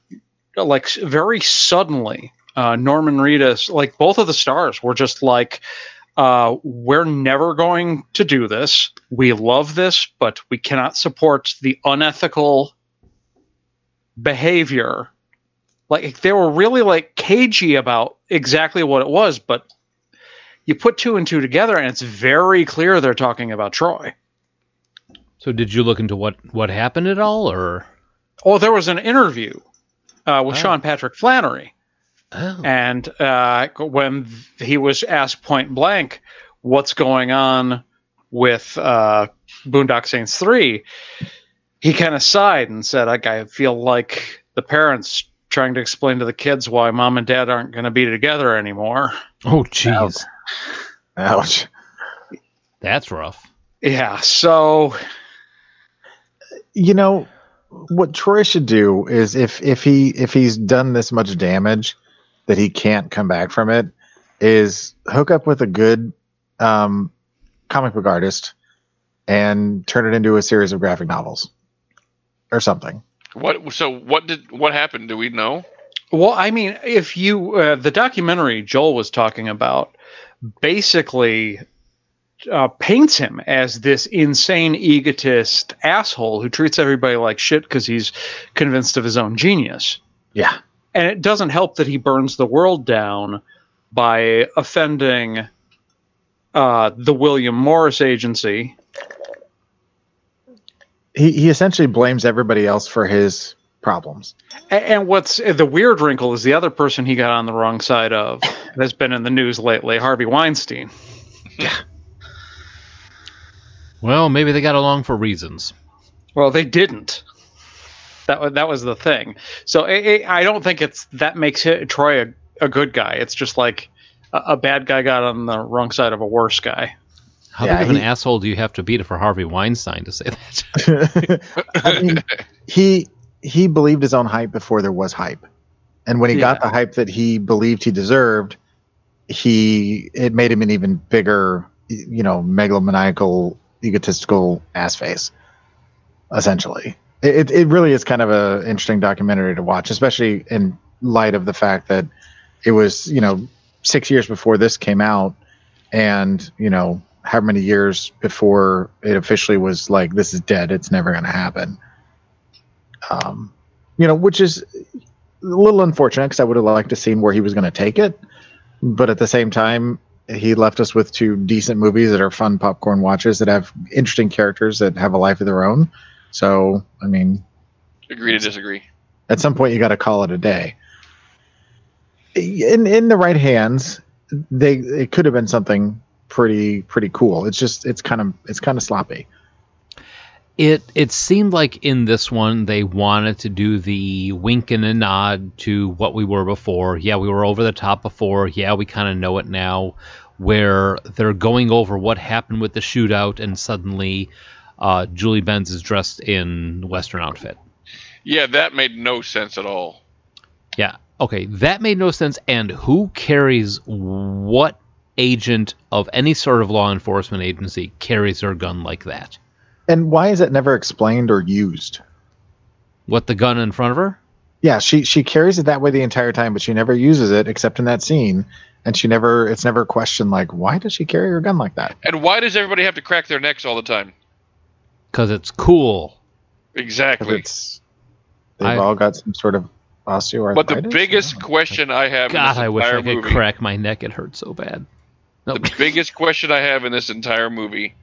like very suddenly uh, Norman Reedus like both of the stars were just like uh, we're never going to do this. We love this, but we cannot support the unethical behavior. Like they were really like cagey about exactly what it was, but you put two and two together, and it's very clear they're talking about Troy. So, did you look into what what happened at all, or? Oh, there was an interview uh, with Oh. Sean Patrick Flanery. Oh. And uh, when he was asked point blank, what's going on with uh, Boondock Saints 3, he kind of sighed and said, I, I feel like the parents trying to explain to the kids why mom and dad aren't going to be together anymore. Oh, jeez, Ouch. that's rough. Yeah, so You know what Troy should do is if if he if he's done this much damage that he can't come back from it, is hook up with a good um, comic book artist and turn it into a series of graphic novels or something. What? So what did what happened? Do we know? Well, I mean, if you uh, the documentary Joel was talking about basically uh, paints him as this insane egotist asshole who treats everybody like shit because he's convinced of his own genius. Yeah. And it doesn't help that he burns the world down by offending uh, the William Morris Agency. He he essentially blames everybody else for his problems. A- And what's eh, the weird wrinkle is the other person he got on the wrong side of has been in the news lately, Harvey Weinstein. Yeah. Well, maybe they got along for reasons. Well, they didn't. That wa- that was the thing. So I, I I don't think it's that makes it, Troy a, a good guy. It's just like a, a bad guy got on the wrong side of a worse guy. How Yeah, big of an he- asshole do you have to be to for Harvey Weinstein to say that? I mean, he he believed his own hype before there was hype, and when he got the hype that he believed he deserved, he it made him an even bigger, you know, megalomaniacal, egotistical ass face. Essentially, it it really is kind of a interesting documentary to watch, especially in light of the fact that it was you know six years before this came out, and you know how many years before it officially was like this is dead it's never going to happen. Um you know which is a little unfortunate because i would have liked to seen where he was going to take it. But at the same time he left us with two decent movies that are fun popcorn watches that have interesting characters that have a life of their own. So i mean Agree to disagree. at some point you got to call it a day. In in the right hands, they it could have been something pretty pretty cool. It's just it's kind of it's kind of sloppy. It it seemed like in this one they wanted to do the wink and a nod to what we were before. Yeah, we were over the top before. Yeah, we kind of know it now. Where they're going over what happened with the shootout, and suddenly uh, Julie Benz is dressed in Western outfit. Yeah, that made no sense at all. Yeah. Okay, that made no sense. And who carries what agent of any sort of law enforcement agency carries their gun like that? And why is it never explained or used? What the gun in front of her? Yeah, she she carries it that way the entire time, but she never uses it except in that scene. And she never it's never questioned like why does she carry her gun like that? And why does everybody have to crack their necks all the time? Because it's cool. Exactly. It's they've I- all got some sort of osteoarthritis. But the biggest question I have in God, this I wish I could movie, crack my neck. It hurts so bad. Nope. the biggest question I have in this entire movie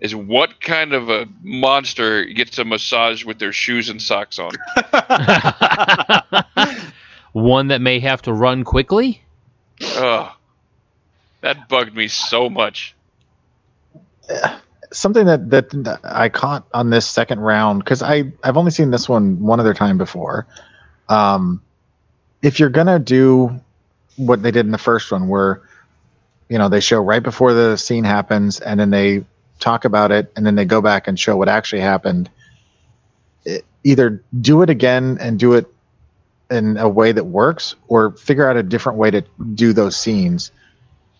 is what kind of a monster gets a massage with their shoes and socks on? One that may have to run quickly? Ugh. That bugged me so much. something that, that that I caught on this second round because I I've only seen this one one other time before. Um, if you're gonna do what they did in the first one, where you know they show right before the scene happens and then they talk about it and then they go back and show what actually happened. It, either do it again and do it in a way that works, or figure out a different way to do those scenes.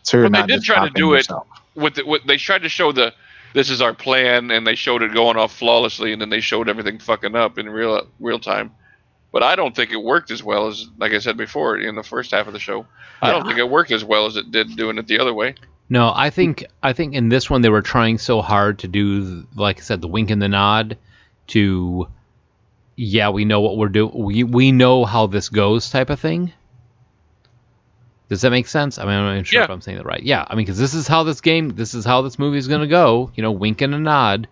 So you're But they did try to do it. With, the, with they tried to show the this is our plan, and they showed it going off flawlessly, and then they showed everything fucking up in real real time. But I don't think it worked as well as, like I said before, in the first half of the show. I don't think it worked as well as it did doing it the other way. No, I think I think in this one they were trying so hard to do, like I said, the wink and the nod to, yeah, we know what we're doing. We we know how this goes, type of thing. Does that make sense? I mean, I'm not even sure if I'm saying that right. Yeah, I mean, because this is how this game, this is how this movie is going to go. You know, wink and a nod.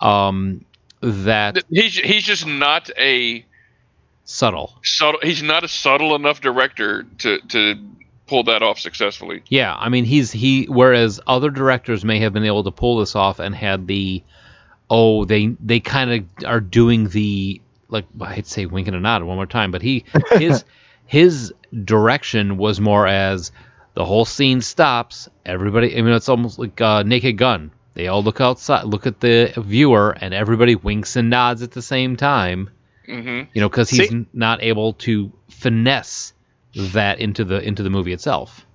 Um, that He's he's just not a subtle. subtle. He's not a subtle enough director to to pull that off successfully. Yeah, I mean he's he whereas other directors may have been able to pull this off and had the oh they they kind of are doing the like I'd say winking and nod one more time, but he his his direction was more as the whole scene stops, everybody I mean it's almost like uh, Naked Gun. They all look outside, look at the viewer, and everybody winks and nods at the same time. Hmm You know, because he's See- not able to finesse that into the into the movie itself.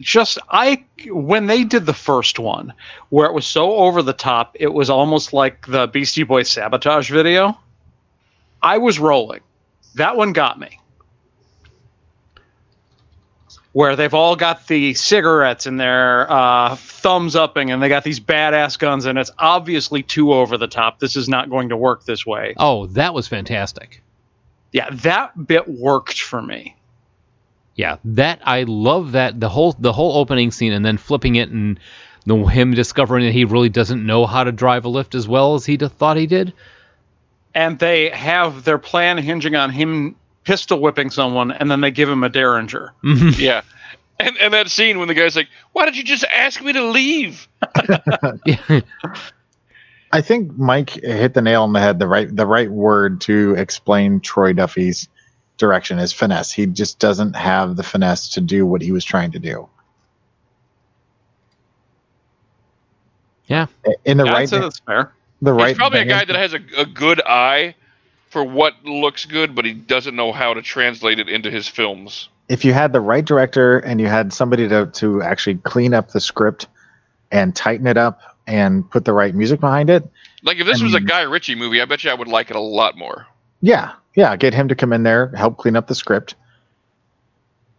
just I when they did the first one where it was so over the top, it was almost like the Beastie Boys sabotage video. I was rolling. That one got me. Where they've all got the cigarettes and their uh, thumbs upping, and they got these badass guns, and it's obviously too over the top. This is not going to work this way. Oh, that was fantastic. Yeah, that bit worked for me. Yeah, that I love that the whole the whole opening scene and then flipping it and the, him discovering that he really doesn't know how to drive a lift as well as he d- thought he did. and they have their plan hinging on him pistol whipping someone, and then they give him a derringer. Mm-hmm. Yeah. And, and that scene when the guy's like, "Why did you just ask me to leave?" Yeah. I think Mike hit the nail on the head. The right the right word to explain Troy Duffy's direction is finesse. He just doesn't have the finesse to do what he was trying to do. yeah. In the Yeah, I'd right say that's fair. the right He's probably a guy that has a, a good eye for what looks good, but he doesn't know how to translate it into his films. if you had the right director and you had somebody to to actually clean up the script and tighten it up and put the right music behind it, Like if this I was a Guy Ritchie movie, I bet you I would like it a lot more. yeah, yeah, get him to come in there, help clean up the script,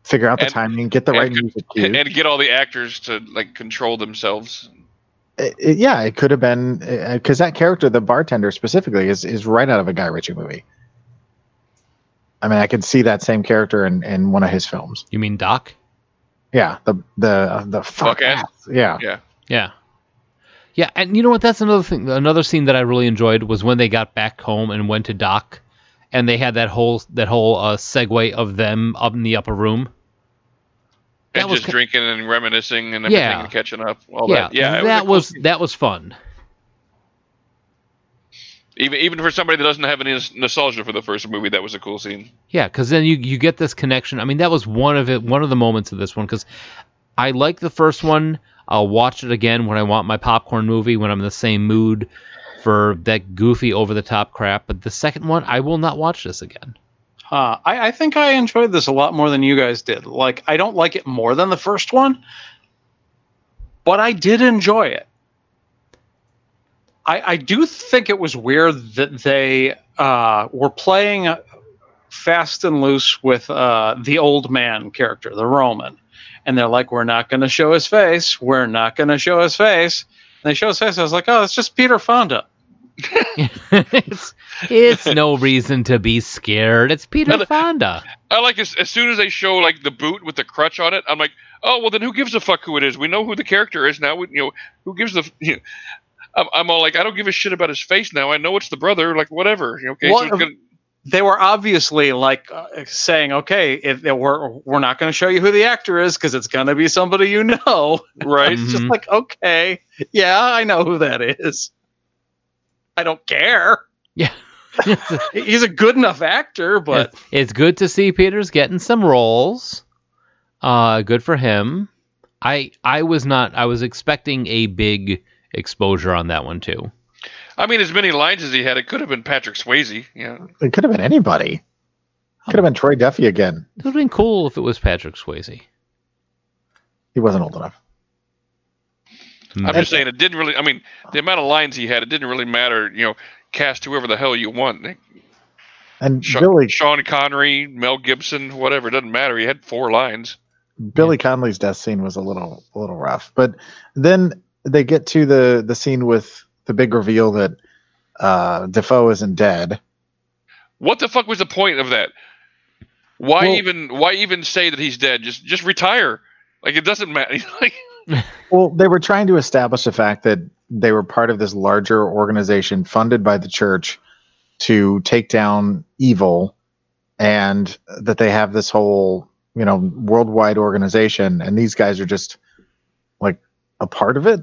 figure out the And- timing, get the right could- music cues. And get all the actors to like control themselves. It, it- yeah, it could have been because that character, the bartender specifically, is is right out of a Guy Ritchie movie. I mean, I could see that same character in, in one of his films. You mean Doc? Yeah, the the the fuck Fuck ass. ass. Yeah, Yeah. Yeah. Yeah, and you know what? That's another thing. Another scene that I really enjoyed was when they got back home and went to Doc, and they had that whole that whole uh, segue of them up in the upper room. That and was just ki- drinking and reminiscing and everything Yeah. and catching up. All yeah, that. Yeah. that a cool was that was fun. even even for somebody that doesn't have any nostalgia for the first movie. That was a cool scene. Yeah, because then you you get this connection. I mean, that was one of it. One of the moments of this one because I like the first one. I'll watch it again when I want my popcorn movie when I'm in the same mood for that goofy over the top crap. But the second one, I will not watch this again. Uh, I, I think I enjoyed this a lot more than you guys did. Like, I don't like it more than the first one, but I did enjoy it. I, I do think it was weird that they uh, were playing fast and loose with uh, the old man character, the Roman. And they're like, we're not going to show his face. We're not going to show his face. And they show his face. I was like, oh, it's just Peter Fonda. It's it's no reason to be scared. It's Peter Another- Fonda. I like as, as soon as they show like the boot with the crutch on it, I'm like, oh well, then who gives a fuck who it is? We know who the character is now. We, you know, who gives the? You know, I'm, I'm all like, I don't give a shit about his face now. I know it's the brother. Like whatever. Okay, Well, so gonna, they were obviously like uh, saying, "Okay, if if we're we're not going to show you who the actor is because it's going to be somebody you know." right. It's just like, okay, yeah, I know who that is. I don't care. Yeah. He's a good enough actor, but it's, it's good to see Peter's getting some roles. Uh, good for him. I I was not. I was expecting a big exposure on that one too. I mean, as many lines as he had, it could have been Patrick Swayze. Yeah. It could have been anybody. Could have been Troy Duffy again. It would have been cool if it was Patrick Swayze. He wasn't old enough. I'm just saying it didn't really. I mean, the amount of lines he had, it didn't really matter. You know, cast whoever the hell you want. And Sha- Billy Sean Connery, Mel Gibson, whatever. It doesn't matter. He had four lines. Billy Connolly's death scene was a little a little rough, but then they get to the the scene with the big reveal that uh, Dafoe isn't dead. What the fuck was the point of that? Why Well- even? Why even say that he's dead? Just just retire. Like it doesn't matter. like Well, they were trying to establish the fact that they were part of this larger organization funded by the church to take down evil and that they have this whole, you know, worldwide organization and these guys are just like a part of it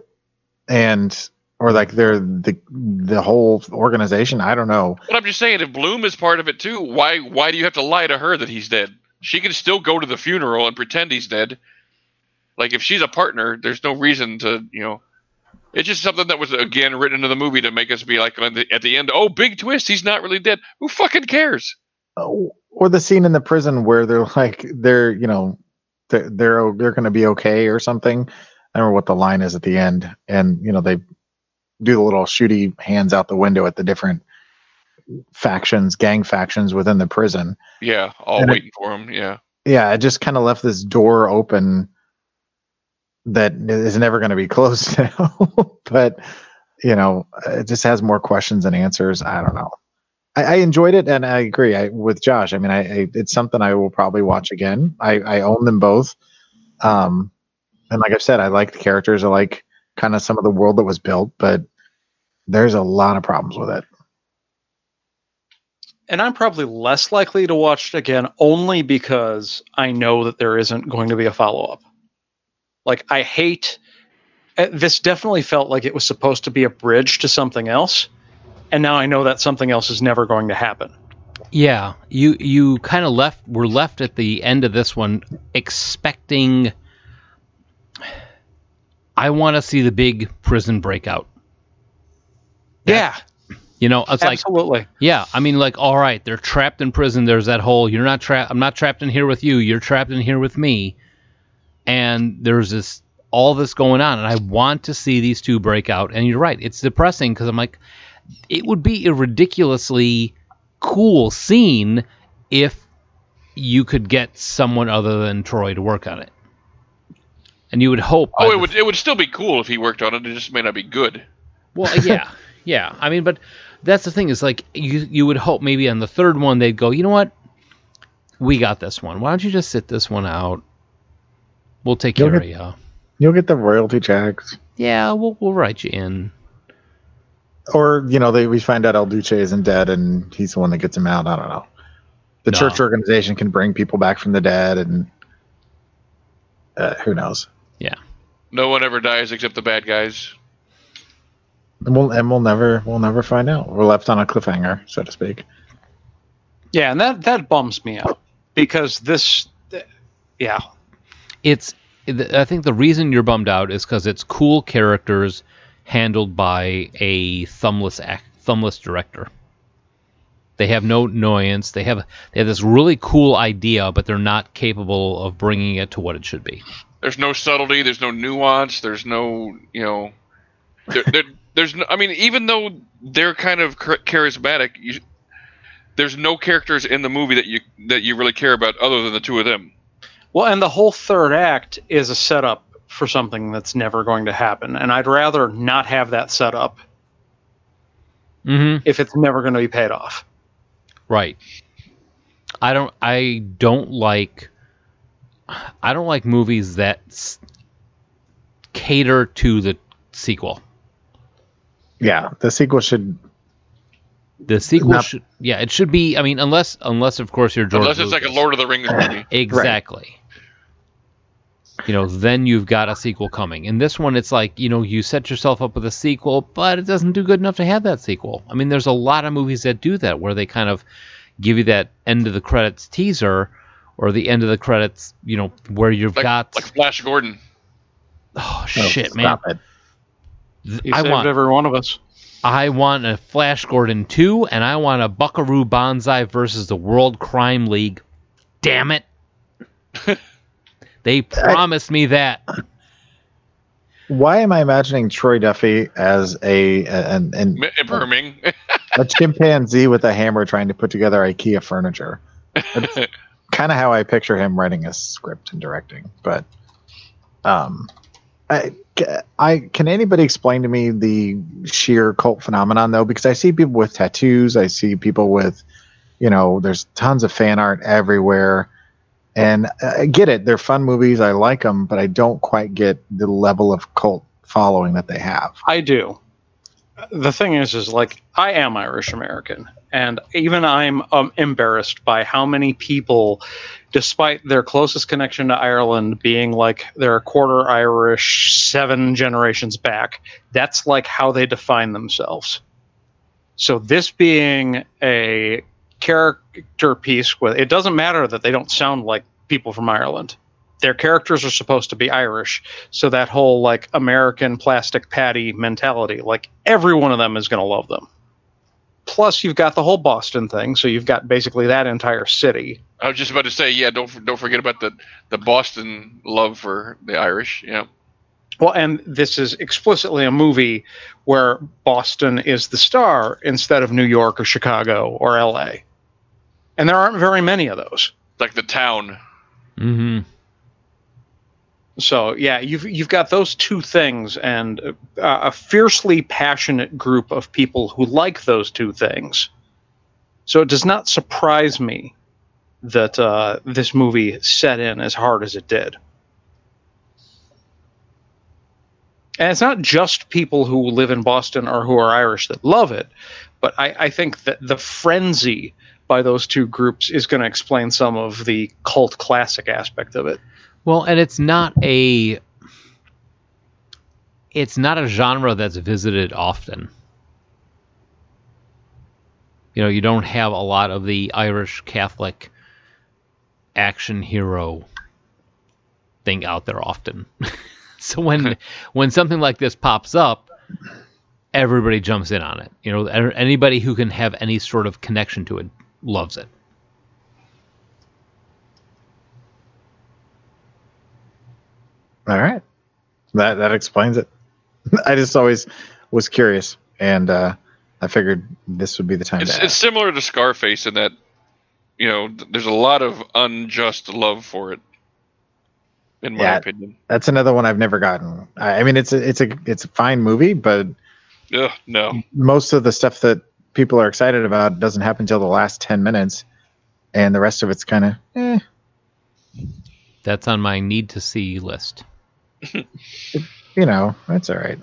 and or like they're the the whole organization, I don't know. But I'm just saying, if Bloom is part of it too, why why do you have to lie to her that he's dead? She can still go to the funeral and pretend he's dead. Like if she's a partner, there's no reason to you know. It's just something that was again written into the movie to make us be like on the, at the end, oh, big twist, he's not really dead. Who fucking cares? Oh, or the scene in the prison where they're like they're you know they're they're, they're going to be okay or something. I don't remember what the line is at the end, and you know they do the little shooty hands out the window at the different factions, gang factions within the prison. Yeah, all And it- waiting for him. Yeah, Yeah, it just kind of left this door open that is never going to be closed now. but you know, it just has more questions than answers. I don't know. I, I enjoyed it, and I agree I, with Josh. I mean, I, I it's something I will probably watch again. I, I own them both, um, and like I've said, I like the characters. I like kind of some of the world that was built, but there's a lot of problems with it. and I'm probably less likely to watch it again only because I know that there isn't going to be a follow up. Like I hate uh, this definitely felt like it was supposed to be a bridge to something else and now I know that something else is never going to happen. Yeah, you you kind of left. We're left at the end of this one expecting. I want to see the big prison breakout. Yeah, You know, it's like absolutely. Yeah, I mean, like, all right, they're trapped in prison. There's that hole. You're not trapped. I'm not trapped in here with you. You're trapped in here with me. And there's this all this going on, and I want to see these two break out. And you're right, it's depressing because I'm like, it would be a ridiculously cool scene if you could get someone other than Troy to work on it. And you would hope. Oh, it would it would still be cool if he worked on it. It just may not be good. well, yeah, yeah. I mean, but that's the thing is like you you would hope maybe on the third one they'd go, you know what, we got this one. Why don't you just sit this one out? We'll take You'll care get- of you. You'll get the royalty checks. Yeah, we'll we'll write you in. Or you know, they we find out Il Duce isn't dead, and he's the one that gets him out. I don't know. The No. church organization can bring people back from the dead, and uh, who knows? Yeah. No one ever dies except the bad guys. And we'll and we'll never we'll never find out. We're left on a cliffhanger, so to speak. Yeah, and that that bums me out because this, yeah, it's I think the reason you're bummed out is because it's cool characters handled by a thumbless act, thumbless director. They have no annoyance. They have they have this really cool idea, but they're not capable of bringing it to what it should be. There's no subtlety. There's no nuance. There's no, you know, there, there, there's no. I mean, even though they're kind of charismatic, you, there's no characters in the movie that you that you really care about other than the two of them. Well, and the whole third act is a setup for something that's never going to happen, and I'd rather not have that setup Mm-hmm. if it's never going to be paid off. Right. I don't. I don't like. I don't like movies that s- cater to the sequel. Yeah, the sequel should. The sequel Not- should. Yeah, it should be. I mean, unless unless of course you're George. Unless it's like a Lord of the Rings movie. Exactly. You know, then you've got a sequel coming. In this one, it's like you know you set yourself up with a sequel, but it doesn't do good enough to have that sequel. I mean, there's a lot of movies that do that, where they kind of give you that end of the credits teaser, or the end of the credits, you know, where you've Like, got like Flash Gordon. oh oh, shit, man, stop it. Th- You I saved want every one of us. I want a Flash Gordon 2, and I want a Buckaroo Banzai versus the World Crime League. Damn it. they promised me that. Why am I imagining Troy Duffy as a an, an, M- Emperor a chimpanzee with a hammer trying to put together IKEA furniture? kind of how I picture him writing a script and directing. But um, I, I can anybody explain to me the sheer cult phenomenon though? Because I see people with tattoos, I see people with, you know, there's tons of fan art everywhere, and I get it. They're fun movies. I like them, but I don't quite get the level of cult following that they have. I do. The thing is, is like I am Irish American, and even I'm um, embarrassed by how many people, despite their closest connection to Ireland being like they're a quarter Irish, seven generations back, that's like how they define themselves. So this being a character piece with it doesn't matter that they don't sound like people from Ireland. Their characters are supposed to be Irish, so that whole like American plastic patty mentality, like every one of them is going to love them. Plus, you've got the whole Boston thing, so you've got basically that entire city. I was just about to say, yeah, don't don't forget about the the Boston love for the Irish. Yeah, Well, and this is explicitly a movie where Boston is the star instead of New York or Chicago or LA. And there aren't very many of those. like the town. Mm-hmm. So yeah, you've you've got those two things, and uh, a fiercely passionate group of people who like those two things. So it does not surprise me that uh, this movie set in as hard as it did. And it's not just people who live in Boston or who are Irish that love it, but I, I think that the frenzy by those two groups is going to explain some of the cult classic aspect of it. Well, and it's not a it's not a genre that's visited often. You know, you don't have a lot of the Irish Catholic action hero thing out there often. so when when something like this pops up, everybody jumps in on it. You know, anybody who can have any sort of connection to it loves it. All right, that that explains it. I just always was curious, and uh, I figured this would be the time It's to it's similar to Scarface in that, you know, there's a lot of unjust love for it. In my Yeah. opinion. That's another one I've never gotten. I, I mean, it's a it's a it's a fine movie, but Ugh, no. most of the stuff that people are excited about it doesn't happen until the last ten minutes, and the rest of it's kind of eh. That's on my need to see list. You know, that's all right.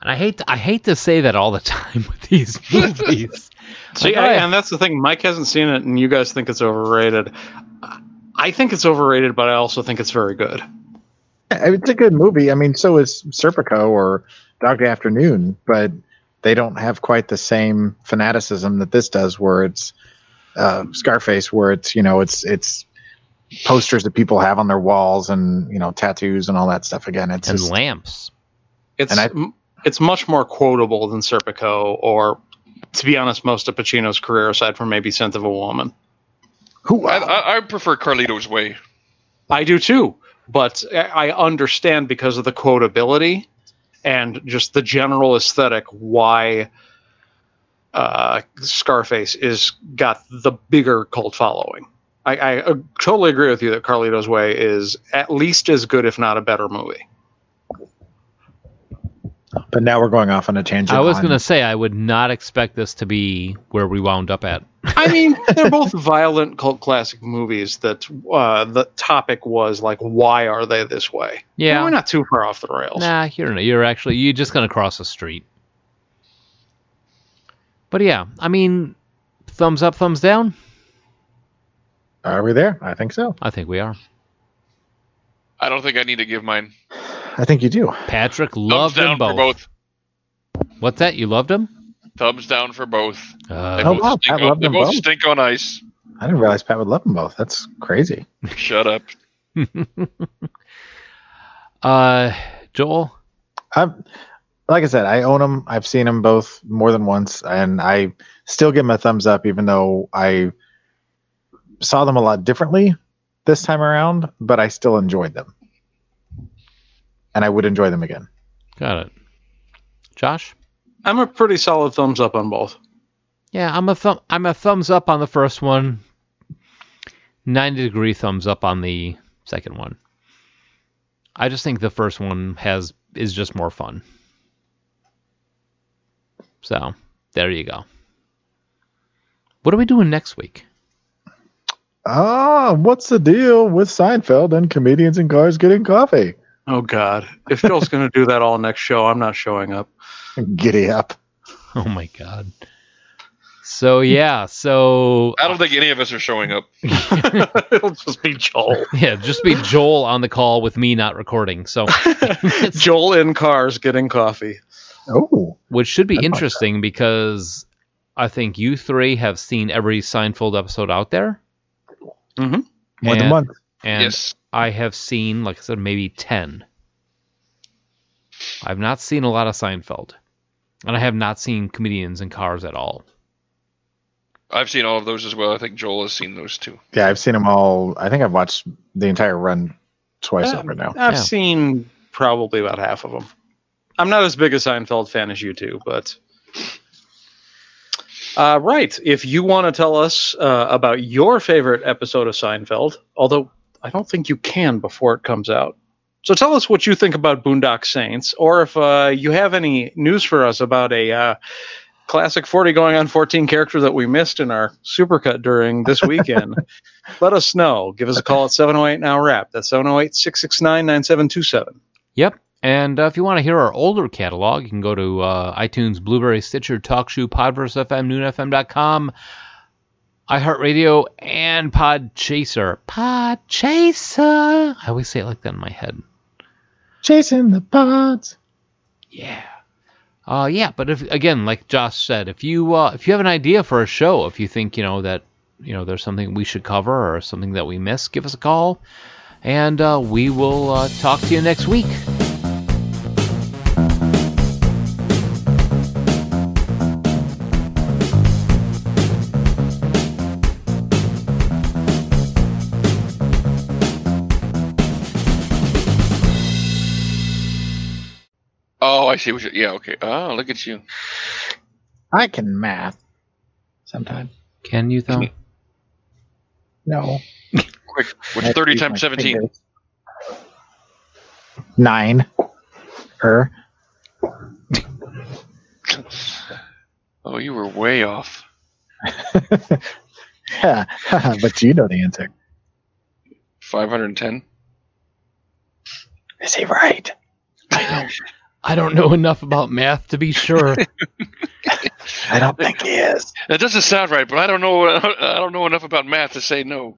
And I hate to, I hate to say that all the time with these movies. See, Like, I, I- and that's the thing. Mike hasn't seen it, and you guys think it's overrated. I think it's overrated, but I also think it's very good. It's a good movie. I mean, so is Serpico or Dog Day Afternoon, but they don't have quite the same fanaticism that this does, where it's uh, Scarface, where it's you know it's it's posters that people have on their walls and you know tattoos and all that stuff. Again, it's and just, lamps. It's And I- m- it's much more quotable than Serpico, or to be honest, most of Pacino's career, aside from maybe Scent of a Woman. who I, I, I prefer Carlito's Way. I do too, but I I understand because of the quotability and just the general aesthetic why uh, Scarface is got the bigger cult following. I, I uh, totally agree with you that Carlito's Way is at least as good, if not a better movie. But now we're going off on a tangent. I was on- gonna say I would not expect this to be where we wound up at. I mean, they're both violent cult classic movies that uh, the topic was like, why are they this way? Yeah. we're not too far off the rails. Nah, you're you're actually you're just gonna cross the street. But yeah, I mean, thumbs up, thumbs down. Are we there? I think so. I think we are. I don't think I need to give mine. I think you do. Patrick Thumbs loved down them for both. both. What's that? You loved them? Thumbs down for both. They Uh, Oh, both, wow, stink, I on, they both both. stink on ice. I didn't realize Pat would love them both. That's crazy. Shut up. uh, Joel. I'm, like I said, I own them. I've seen them both more than once, and I still give them a thumbs up, even though I saw them a lot differently this time around. But I still enjoyed them, and I would enjoy them again. Got it. Josh. I'm a pretty solid thumbs up on both. Yeah, I'm a thumb. I'm a thumbs up on the first one. Ninety degree thumbs up on the second one. I just think the first one has is just more fun. So there you go. What are we doing next week? Ah, what's the deal with Seinfeld and comedians in cars getting coffee? Oh God! If Joel's going to do that all next show, I'm not showing up. Giddy up. Oh my god. So yeah, so I don't think any of us are showing up. It'll just be Joel. yeah, just be Joel on the call with me not recording. So Joel in cars getting coffee. Oh, which should be I like interesting because I think you three have seen every Seinfeld episode out there. Mhm. more than And- one. And yes. I have seen, like I said, maybe 10. I've not seen a lot of Seinfeld. And I have not seen comedians in cars at all. I've seen all of those as well. I think Joel has seen those too. Yeah, I've seen them all. I think I've watched the entire run twice Uh, over now. I've Yeah. seen probably about half of them. I'm not as big a Seinfeld fan as you two, but uh, right. If you want to tell us uh, about your favorite episode of Seinfeld, although I don't think you can before it comes out. So tell us what you think about Boondock Saints, or if uh, you have any news for us about a uh, classic 40 going on 14 character that we missed in our supercut during this weekend. let us know. Give us a call at 708 Now Rap. That's 708 669 9727. Yep. And uh, if you want to hear our older catalog, you can go to uh, iTunes, Blubrry, Stitcher, TalkShoe, Podverse FM, NoonFM.com, iHeartRadio, and Podchaser. Podchaser! I always say it like that in my head. Chasing the pods. Yeah. Uh, yeah, but if again, like Josh said, if you uh, if you have an idea for a show, if you think you know that you know there's something we should cover or something that we miss, give us a call, and uh, we will uh, talk to you next week. I see what you Yeah, okay. Oh, look at you. I can math. Sometimes. Can you though? No. Quick. What's I 30 times 17? Nine. Er. Oh, you were way off. Yeah, but you know the answer. 510? Is he right? I know. I don't know enough about math to be sure. I don't think he is. That doesn't sound right, but I don't know. I don't know enough about math to say no.